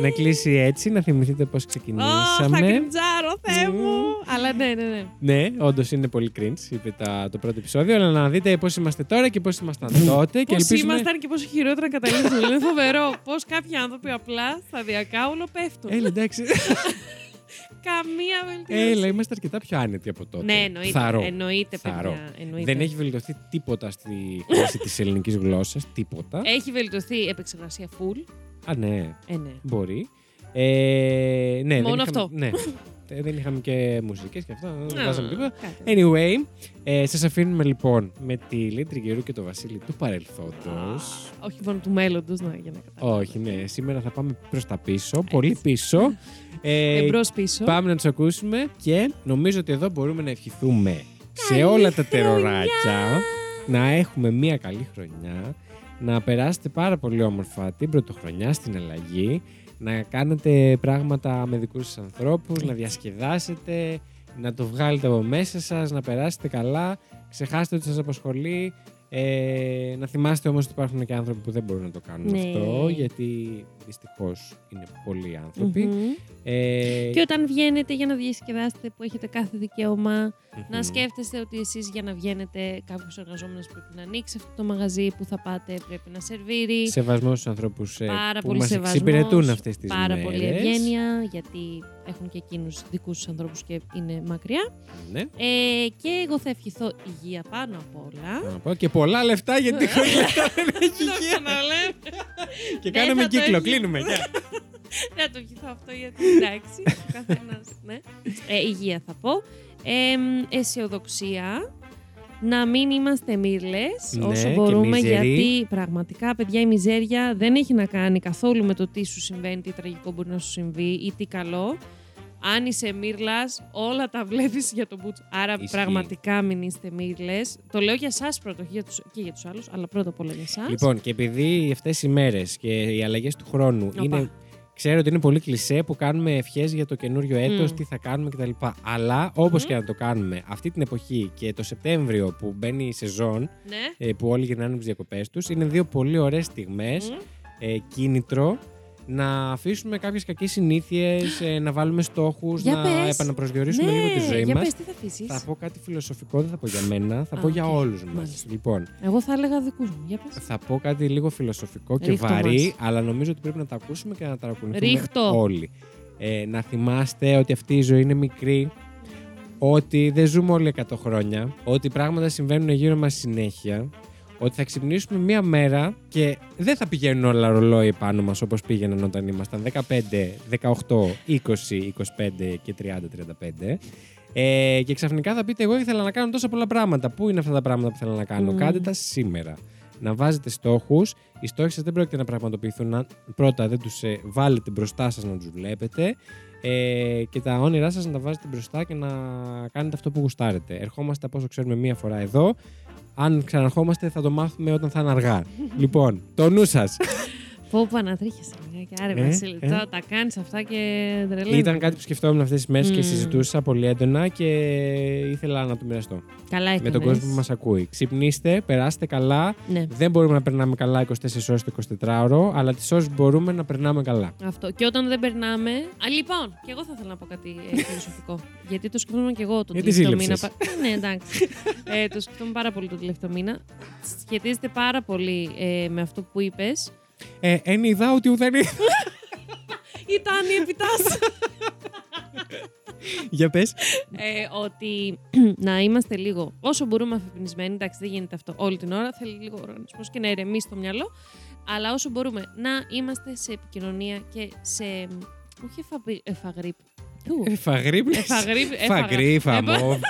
Να κλείσει έτσι, να θυμηθείτε πώς Ω, θα ξεκινήσαμε. κρυντζάρω, Θεέ μου. Μμμ. Αλλά ναι, ναι, ναι. ναι, όντως είναι πολύ cringe, είπε τα, το πρώτο επεισόδιο, αλλά να δείτε πώς είμαστε τώρα και πώς ήμασταν τότε. και Πώς ελπίζουμε... ήμασταν και πόσο χειρότερα καταλήξαμε. Είναι φοβερό πώς κάποιοι άνθρωποι απλά σταδιακά όλο πέφτουν. Έλα, εντάξει. Καμία βελτίωση. Έλα, είμαστε αρκετά πιο άνετοι από τότε. Ναι, εννοείται. Θαρώ. Εννοείται, Θαρώ. παιδιά. Εννοείται. Δεν έχει βελτιωθεί τίποτα στη χρήση της ελληνικής γλώσσας, τίποτα. Έχει βελτιωθεί η επεξεργασία full. Α, ναι. Ε, ναι. Μπορεί. Ε, ναι, δεν Μόνο είχαμε, αυτό. Ναι. Ε, δεν είχαμε και μουσικές και αυτά. Δεν Α, βάζαμε τίποτα. κάτι. Anyway, ε, σας αφήνουμε λοιπόν με τη Λίτρη Γερού και το Βασίλη του παρελθόντος. Όχι μόνο του μέλλοντος, να, για να καταλάβω. Όχι, ναι. Σήμερα θα πάμε προς τα πίσω, πολύ πίσω. Ε, Εμπρός πίσω. πάμε να τους ακούσουμε και νομίζω ότι εδώ μπορούμε να ευχηθούμε σε όλα τα τεροράκια να έχουμε μία καλή χρονιά, να περάσετε πάρα πολύ όμορφα την πρωτοχρονιά στην αλλαγή, να κάνετε πράγματα με δικούς σας ανθρώπους, να διασκεδάσετε, να το βγάλετε από μέσα σας, να περάσετε καλά, ξεχάστε ότι σας απασχολεί, ε, να θυμάστε όμως ότι υπάρχουν και άνθρωποι που δεν μπορούν να το κάνουν Ναι. αυτό, γιατί δυστυχώς είναι πολλοί άνθρωποι. Μμμ. Ε, Και όταν βγαίνετε για να διασκεδάσετε που έχετε κάθε δικαίωμα, μμμ. να σκέφτεστε ότι εσείς για να βγαίνετε κάποιος εργαζόμενος πρέπει να ανοίξει αυτό το μαγαζί που θα πάτε, πρέπει να σερβίρει. Σεβασμός στους ανθρώπους Πάρα που πολύ μας σεβασμός, εξυπηρετούν αυτές τις μέρε. Πάρα πολύ ευγένεια, γιατί έχουν και εκείνους δικούς τους ανθρώπους και είναι μακριά. Ναι. Ε, και εγώ θα ευχηθώ υγεία πάνω απ' όλα. Να πω και πολλά λεφτά γιατί χωρίς λεφτά δεν έχει Το υγεία. ξαναλέω. Και Δεν κάναμε θα το κύκλο, έχει. κλείνουμε. γεια. Δεν θα το ευχηθώ αυτό γιατί εντάξει, ο καθένας, ναι. Ε, υγεία θα πω. Ε, μ, αισιοδοξία. Να μην είμαστε μύρλες Ναι, όσο και μπορούμε μίζεροι. γιατί πραγματικά παιδιά η μιζέρια δεν έχει να κάνει καθόλου με το τι σου συμβαίνει, τι τραγικό μπορεί να σου συμβεί ή τι καλό. Αν είσαι μύρλας, όλα τα βλέπεις για τον μπούτσο. Άρα Ισχύει. πραγματικά μην είστε μύρλες. Το λέω για εσάς πρώτο, όχι για τους, και για τους άλλους, αλλά πρώτα απ' όλα για εσάς. Λοιπόν, και επειδή αυτές οι μέρες και οι αλλαγές του χρόνου Οπα. είναι. Ξέρω ότι είναι πολύ κλισέ που κάνουμε ευχές για το καινούριο έτος, Μμ. τι θα κάνουμε κτλ. Αλλά όπως Μμμ. και να το κάνουμε, αυτή την εποχή και το Σεπτέμβριο που μπαίνει η σεζόν, Ναι. ε, που όλοι γυρνάνε τις διακοπές τους, είναι δύο πολύ ωραίες στιγμές. Μμ. ε, κίνητρο να αφήσουμε κάποιες κακές συνήθειες, να βάλουμε στόχους, Για να πες. επαναπροσδιορίσουμε ναι, λίγο τη ζωή για μας. πες, τι θα αφήσεις; Θα πω κάτι φιλοσοφικό, δεν θα πω για μένα, θα Α, πω για οκ. όλους μας. Μάλιστα. Λοιπόν, Εγώ θα έλεγα δικούς μου. Για πες. θα πω κάτι λίγο φιλοσοφικό και Ρίχτω βαρύ, μας. αλλά νομίζω ότι πρέπει να τα ακούσουμε και να τα ακολουθούμε Ρίχτω. όλοι. Ε, να θυμάστε ότι αυτή η ζωή είναι μικρή, ότι δεν ζούμε όλοι 100 χρόνια, ότι πράγματα συμβαίνουν γύρω μας συνέχεια, ότι θα ξυπνήσουμε μία μέρα και δεν θα πηγαίνουν όλα ρολόι πάνω μας όπως πήγαιναν όταν ήμασταν 15, 18, 20, 25 και 30, 35. Ε, και ξαφνικά θα πείτε: Εγώ ήθελα να κάνω τόσα πολλά πράγματα. Πού είναι αυτά τα πράγματα που θέλω να κάνω, Μμμ. Κάντε τα σήμερα. Να βάζετε στόχους. Οι στόχοι σας δεν πρόκειται να πραγματοποιηθούν αν πρώτα δεν τους βάλετε μπροστά σας να τους βλέπετε. Ε, και τα όνειρά σας να τα βάζετε μπροστά και να κάνετε αυτό που γουστάρετε. Ερχόμαστε από όσο ξέρουμε μία φορά εδώ. Αν ξαναρχόμαστε, θα το μάθουμε όταν θα είναι αργά. λοιπόν, το νου σας. Πω που ανατρίχεσαι λιγάκι. Άρε, Ε, Βασίλη, ε. τώρα τα κάνεις αυτά και τρελαίνει. Ήταν κάτι που σκεφτόμουν αυτές τις μέρες και Μμμ. συζητούσα πολύ έντονα και ήθελα να το μοιραστώ. Καλά με έκανες. τον κόσμο που μας ακούει. Ξυπνήστε, περάστε καλά. Ναι. Δεν μπορούμε να περνάμε καλά 24 ώρες το 24ωρο, αλλά τις ώρες μπορούμε να περνάμε καλά. Αυτό. Και όταν δεν περνάμε. Α, λοιπόν, και εγώ θα ήθελα να πω κάτι ε, φιλοσοφικό. γιατί το σκεφτόμουν και εγώ τον Γιατί τελευταίο μήνα. ζήλεψες. πα- ναι, εντάξει. ε, το σκεφτόμουν πάρα πολύ τον τελευταίο μήνα. Σχετίζεται πάρα πολύ ε, με αυτό που είπες. Ε, εν είδα ότι ουδέν είδα. Ήταν η επιτάση. Για πες. ε, ότι να είμαστε λίγο όσο μπορούμε αφυπνισμένοι. Εντάξει, δεν γίνεται αυτό όλη την ώρα. Θέλει λίγο οργανισμός και να ηρεμήσει το μυαλό. Αλλά όσο μπορούμε να είμαστε σε επικοινωνία και σε. Όχι εφα- εφαγρύπ. Πού; Εφαγρύπνη. Εφαγρύπ- Φαγρή, εφαγα- φαμόβ.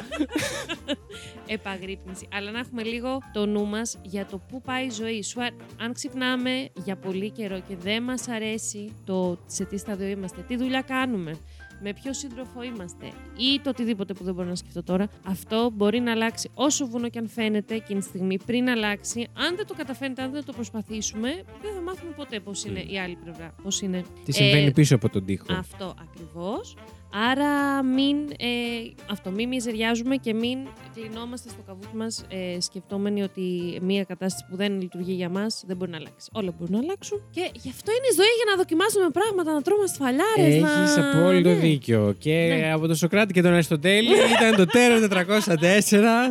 επαγρύπνηση. Αλλά να έχουμε λίγο το νου μας για το πού πάει η ζωή σου. Αν- Αν ξυπνάμε για πολύ καιρό και δεν μας αρέσει το σε τι στάδιο είμαστε, τι δουλειά κάνουμε, με ποιο σύντροφο είμαστε ή το οτιδήποτε που δεν μπορώ να σκεφτώ τώρα, αυτό μπορεί να αλλάξει όσο βουνό και αν φαίνεται εκείνη τη στιγμή πριν αλλάξει. Αν δεν το καταφέρετε, αν δεν το προσπαθήσουμε, δεν θα μάθουμε ποτέ πώς είναι η άλλη πλευρά. Πώς είναι. Τι συμβαίνει Ε, πίσω από τον τοίχο. αυτό ακριβώς. Άρα μην, ε, αυτό, μην μιζεριάζουμε και μην κλεινόμαστε στο καβούκι μας ε, σκεφτόμενοι ότι μια κατάσταση που δεν λειτουργεί για μας δεν μπορεί να αλλάξει. Όλα μπορούν να αλλάξουν και γι' αυτό είναι η ζωή για να δοκιμάσουμε πράγματα, να τρώμε σφαλιάρες, να... Έχεις απόλυτο ναι. δίκιο. Και Ναι. από τον Σοκράτη και τον Αριστοτέλη ήταν το τέρο 404.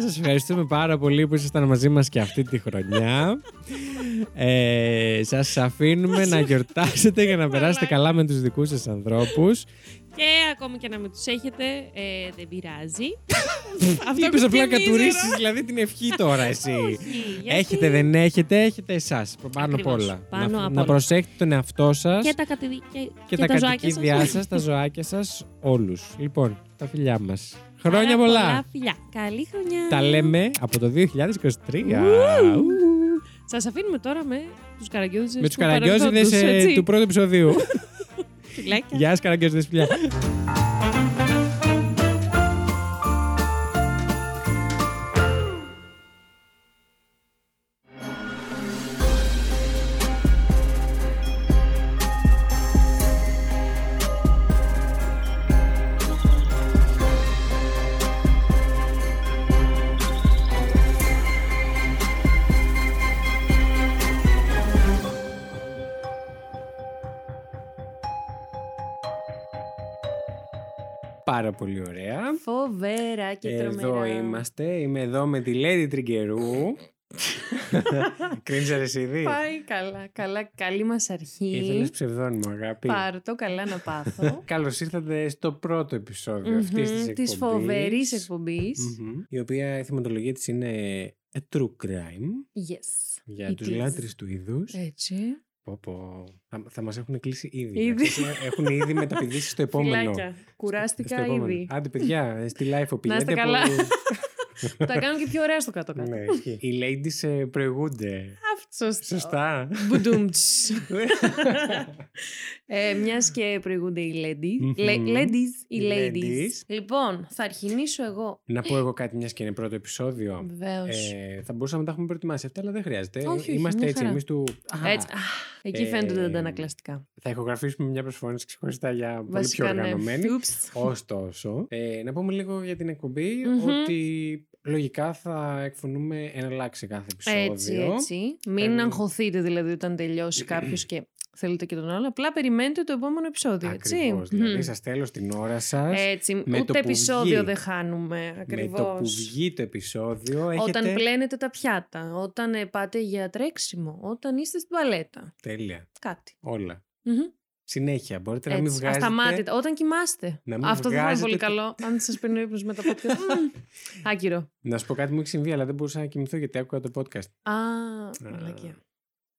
Σας ευχαριστούμε πάρα πολύ που ήσασταν μαζί μας και αυτή τη χρονιά. Ε, Σας αφήνουμε να γιορτάσετε και να περάσετε καλά με τους δικούς σας ανθρώπους. Και ακόμη και να μην τους έχετε, ε, δεν πειράζει. Αυτό Είπες που απλά και μίζερο. κατουρίσει δηλαδή την ευχή τώρα εσύ. Όχι, γιατί- Έχετε, δεν έχετε, έχετε εσάς. Πάνω απ' Ακριβώς, όλα. πάνω να, απ' να όλα. προσέχετε τον εαυτό σας Και τα, κατηδι... και, και, τα, ζωάκια κατοικίδια σας. σας, τα ζωάκια σας, όλους. Λοιπόν, τα φιλιά μας. Χρόνια Πάρα πολλά. φιλιά. Καλή χρονιά. Τα λέμε από το 2023. Ου. Σας αφήνουμε τώρα με τους καραγκιόζες. Με τους καραγκιόζιδε του πρώτου επεισοδίου. Φιλάκια. Γεια σας, καραγκιόζιδε, φιλιά. Πάρα πολύ ωραία. Φοβερά και τρομερά. Εδώ είμαστε. Είμαι εδώ με τη Lady Τριγκερού. Κρίνσαρες ήδη. Πάει καλά. καλά καλή μας αρχή. Ήθελες ψευδόνιμο, αγάπη; Πάρ' το καλά να πάθω. Καλώς ήρθατε στο πρώτο επεισόδιο αυτής της Μμμ, εκπομπής. Της φοβερής εκπομπής. Μμμ. Η οποία η θυματολογία της είναι a true crime Yes. για It τους is. λάτρεις του είδους. Έτσι. Πω, πω. Θα, θα μας έχουν κλείσει ήδη. Ήδη. να ξέρεις, Έχουν ήδη μεταπηδήσεις στο επόμενο. Φιλάκια. Κουράστηκα Στο επόμενο. ήδη. Άντε παιδιά, στη live Να είστε πηγαίνετε καλά. από- Τα κάνω και πιο ωραία στο κάτω-κάτω. ναι, ισχύει. Οι ladies ε, προηγούνται. Αυτό σωστό. Σωστά. Μπουντούμτς. ε, Μιας και προηγούνται οι ladies. Μμμ. Ladies, οι Οι ladies. ladies. Λοιπόν, θα αρχινήσω εγώ. Να πω εγώ κάτι, μιας και είναι πρώτο επεισόδιο. Βεβαίως. Ε, θα μπορούσαμε να τα έχουμε προετοιμάσει αυτά, αλλά δεν χρειάζεται. Όχι, όχι, Είμαστε μια έτσι χαρά. εμείς του. Α, Έτσι. Α, εκεί ε, φαίνονται τα αντανακλαστικά. Θα ηχογραφήσουμε μια προσφώνηση ξεχωριστά για πολύ πιο Βασικά, ναι. οργανωμένη. Ούψ. Ωστόσο, ε, να πούμε λίγο για την εκπομπή Μμμ. Ότι λογικά θα εκφωνούμε ένα λάξ σε κάθε επεισόδιο. Έτσι, έτσι. Μην Παίρνουμε- αγχωθείτε δηλαδή όταν τελειώσει κάποιος και θέλετε και τον άλλο. Απλά περιμένετε το επόμενο επεισόδιο, έτσι. Ακριβώς, δηλαδή Μμμ. σας στέλνω στην ώρα σας. Έτσι, με το ούτε που επεισόδιο βγει. δεν χάνουμε με ακριβώς. το που βγει το επεισόδιο έχετε... Όταν πλένετε τα πιάτα, όταν ε, πάτε για τρέξιμο, όταν είστε στην τουαλέτα. Τέλεια. Κάτι. Όλα. Μμμ. Συνέχεια. Μπορείτε να μην Έτσι, βγάζετε... ασταμάτητα. Όταν κοιμάστε. Να μην Αυτό δεν θα είναι βγάζετε πολύ το- καλό. Αν σας παίρνει ο ύπνος με τα πόδια. Μμμ. Άκυρο. Να σου πω κάτι μου έχει συμβεί, αλλά δεν μπορούσα να κοιμηθώ γιατί άκουγα το podcast. Α, Α, μαλακία.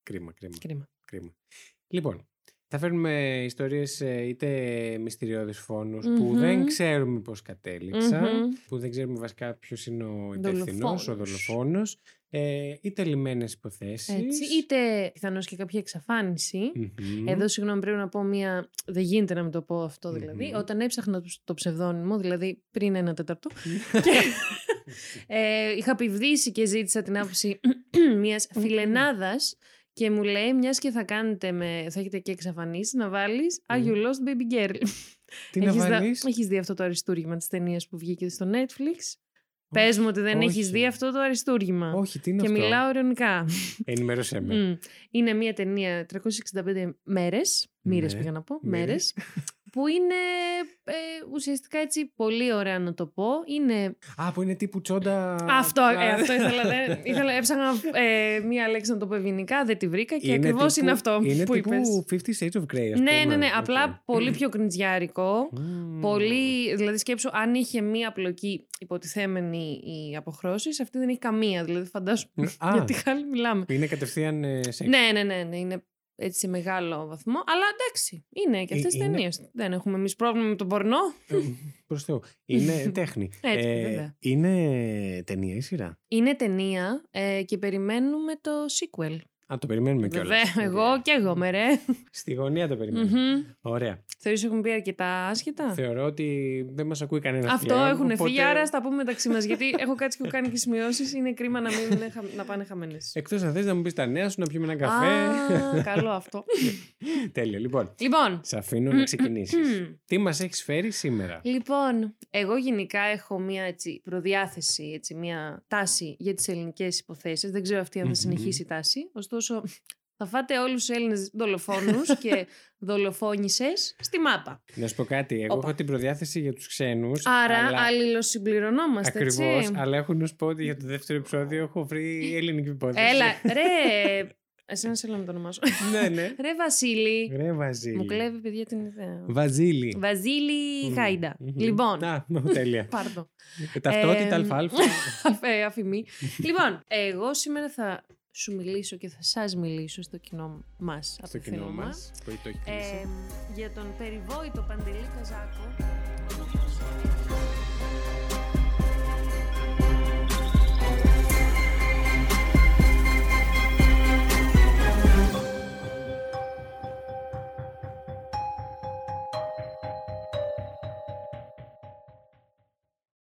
Κρίμα, κρίμα. Κρίμα. κρίμα. Λοιπόν, θα φέρνουμε ιστορίες ε, είτε μυστηριώδεις φόνους που Μμμ. δεν ξέρουμε πώς κατέληξαν, Μμμ. που δεν ξέρουμε βασικά ποιος είναι ο υπευθυνός, ο Δολοφόνος. Δολοφόνος, ε, είτε λιμένες υποθέσεις. Έτσι. Είτε πιθανώς και κάποια εξαφάνιση. Μμμ. Εδώ, συγγνώμη, πρέπει να πω μία. Δεν γίνεται να μην το πω αυτό δηλαδή. Μμμ. Όταν έψαχνα το- το ψευδόνυμο, δηλαδή πριν ένα τέταρτο. και, ε, είχα πιβδίσει και ζήτησα την άποψη μιας φιλενάδας και μου λέει, μιας και θα κάνετε με. θα έχετε και εξαφανίσεις, να βάλεις Are you lost baby girl; Τι να Έχεις δα- βάλεις; Έχεις δει αυτό το αριστούργημα της ταινίας που βγήκε στο Netflix; Πες μου ότι δεν όχι. έχεις δει αυτό το αριστούργημα. Όχι, τι είναι και αυτό; μιλάω ειρωνικά. Ενημέρωσέ με. Μμ. Είναι μια ταινία 365 μέρες, μοίρες Ναι, πήγα να πω, μοίρες. Μέρες, που είναι ε, ουσιαστικά έτσι πολύ ωραία να το πω. Είναι Α, που είναι τύπου τσόντα... αυτό, Α, ε, αυτό ήθελα, δεν- ήθελα έψαχνα ε, μία λέξη να το πω ευγενικά, δεν τη βρήκα και είναι ακριβώς τύπου- είναι αυτό είναι που τύπου είπες. Fifty Shades of Grey, ας Ναι, πούμε. ναι, ναι, Οκ. απλά πολύ πιο κριντζιάρικο. Μμμ. Πολύ, δηλαδή σκέψου, αν είχε μία πλοκή υποτιθέμενη η αποχρώσεις, αυτή δεν έχει καμία. Δηλαδή φαντάσου Α. για τι χάλη μιλάμε. Είναι κατευθείαν ε, σεξ. Ναι, ναι, ναι, ναι, είναι έτσι σε μεγάλο βαθμό. Αλλά εντάξει, είναι και Ε, αυτές τις είναι- ταινίες. Δεν έχουμε εμείς πρόβλημα με τον πορνό. Προς Θεού. Είναι τέχνη. Έτσι, Ε, βέβαια. είναι ταινία ή σειρά; Είναι ταινία ε, και περιμένουμε το sequel. Α, το περιμένουμε κιόλας. Βέβαια, εγώ και εγώ με ρε. Στη γωνία το περιμένουμε. Μμμ. Ωραία. Θεωρείς έχουμε πει αρκετά άσχετα; Θεωρώ ότι δεν μας ακούει κανένας. Αυτό έχουν φύγει, άρα ας τα πούμε μεταξύ μας. Γιατί έχω κάτσει και έχω κάνει και σημειώσεις. Είναι κρίμα να, μην, είναι χα- να πάνε χαμένες. Εκτός αν θες να μου πεις τα νέα σου, να πιούμε ένα καφέ. Α, καλό αυτό. Τέλεια. Λοιπόν, λοιπόν, σε αφήνω να ξεκινήσεις. Τι μας έχεις φέρει σήμερα; Λοιπόν, εγώ γενικά έχω μια έτσι, προδιάθεση, έτσι, μια τάση για τις ελληνικές υποθέσεις. Δεν ξέρω αυτή αν θα συνεχίσει η τάση. Ωστόσο, θα φάτε όλους τους Έλληνες δολοφόνους και δολοφόνησες στη μάπα. Να σου πω κάτι. Εγώ Όπα. έχω την προδιάθεση για τους ξένους. Άρα αλλά... αλληλοσυμπληρωνόμαστε, Ακριβώς. έτσι. Αλλά έχω να σου πω ότι για το δεύτερο επεισόδιο έχω βρει ελληνική υπόθεση. Έλα, ρε, εσένα σε με το όνομά σου. ναι, ναι. ρε Βασίλη, Ρε Βαζίλη. μου κλέβει παιδιά την ιδέα. Βαζίλη. Βασίλη Μμμ. Χάιντα. Μμμ. Λοιπόν, Α, τέλεια. πάρτο. Ε, Ταυτότητα Ε, αλφα-αλφα. Ε, αφημί. λοιπόν, εγώ σήμερα θα σου μιλήσω και θα σας μιλήσω στο κοινό μας. Στο κοινό μας. Που το έχει Ε, κλείσει. για τον περιβόητο Παντελή Καζάκο.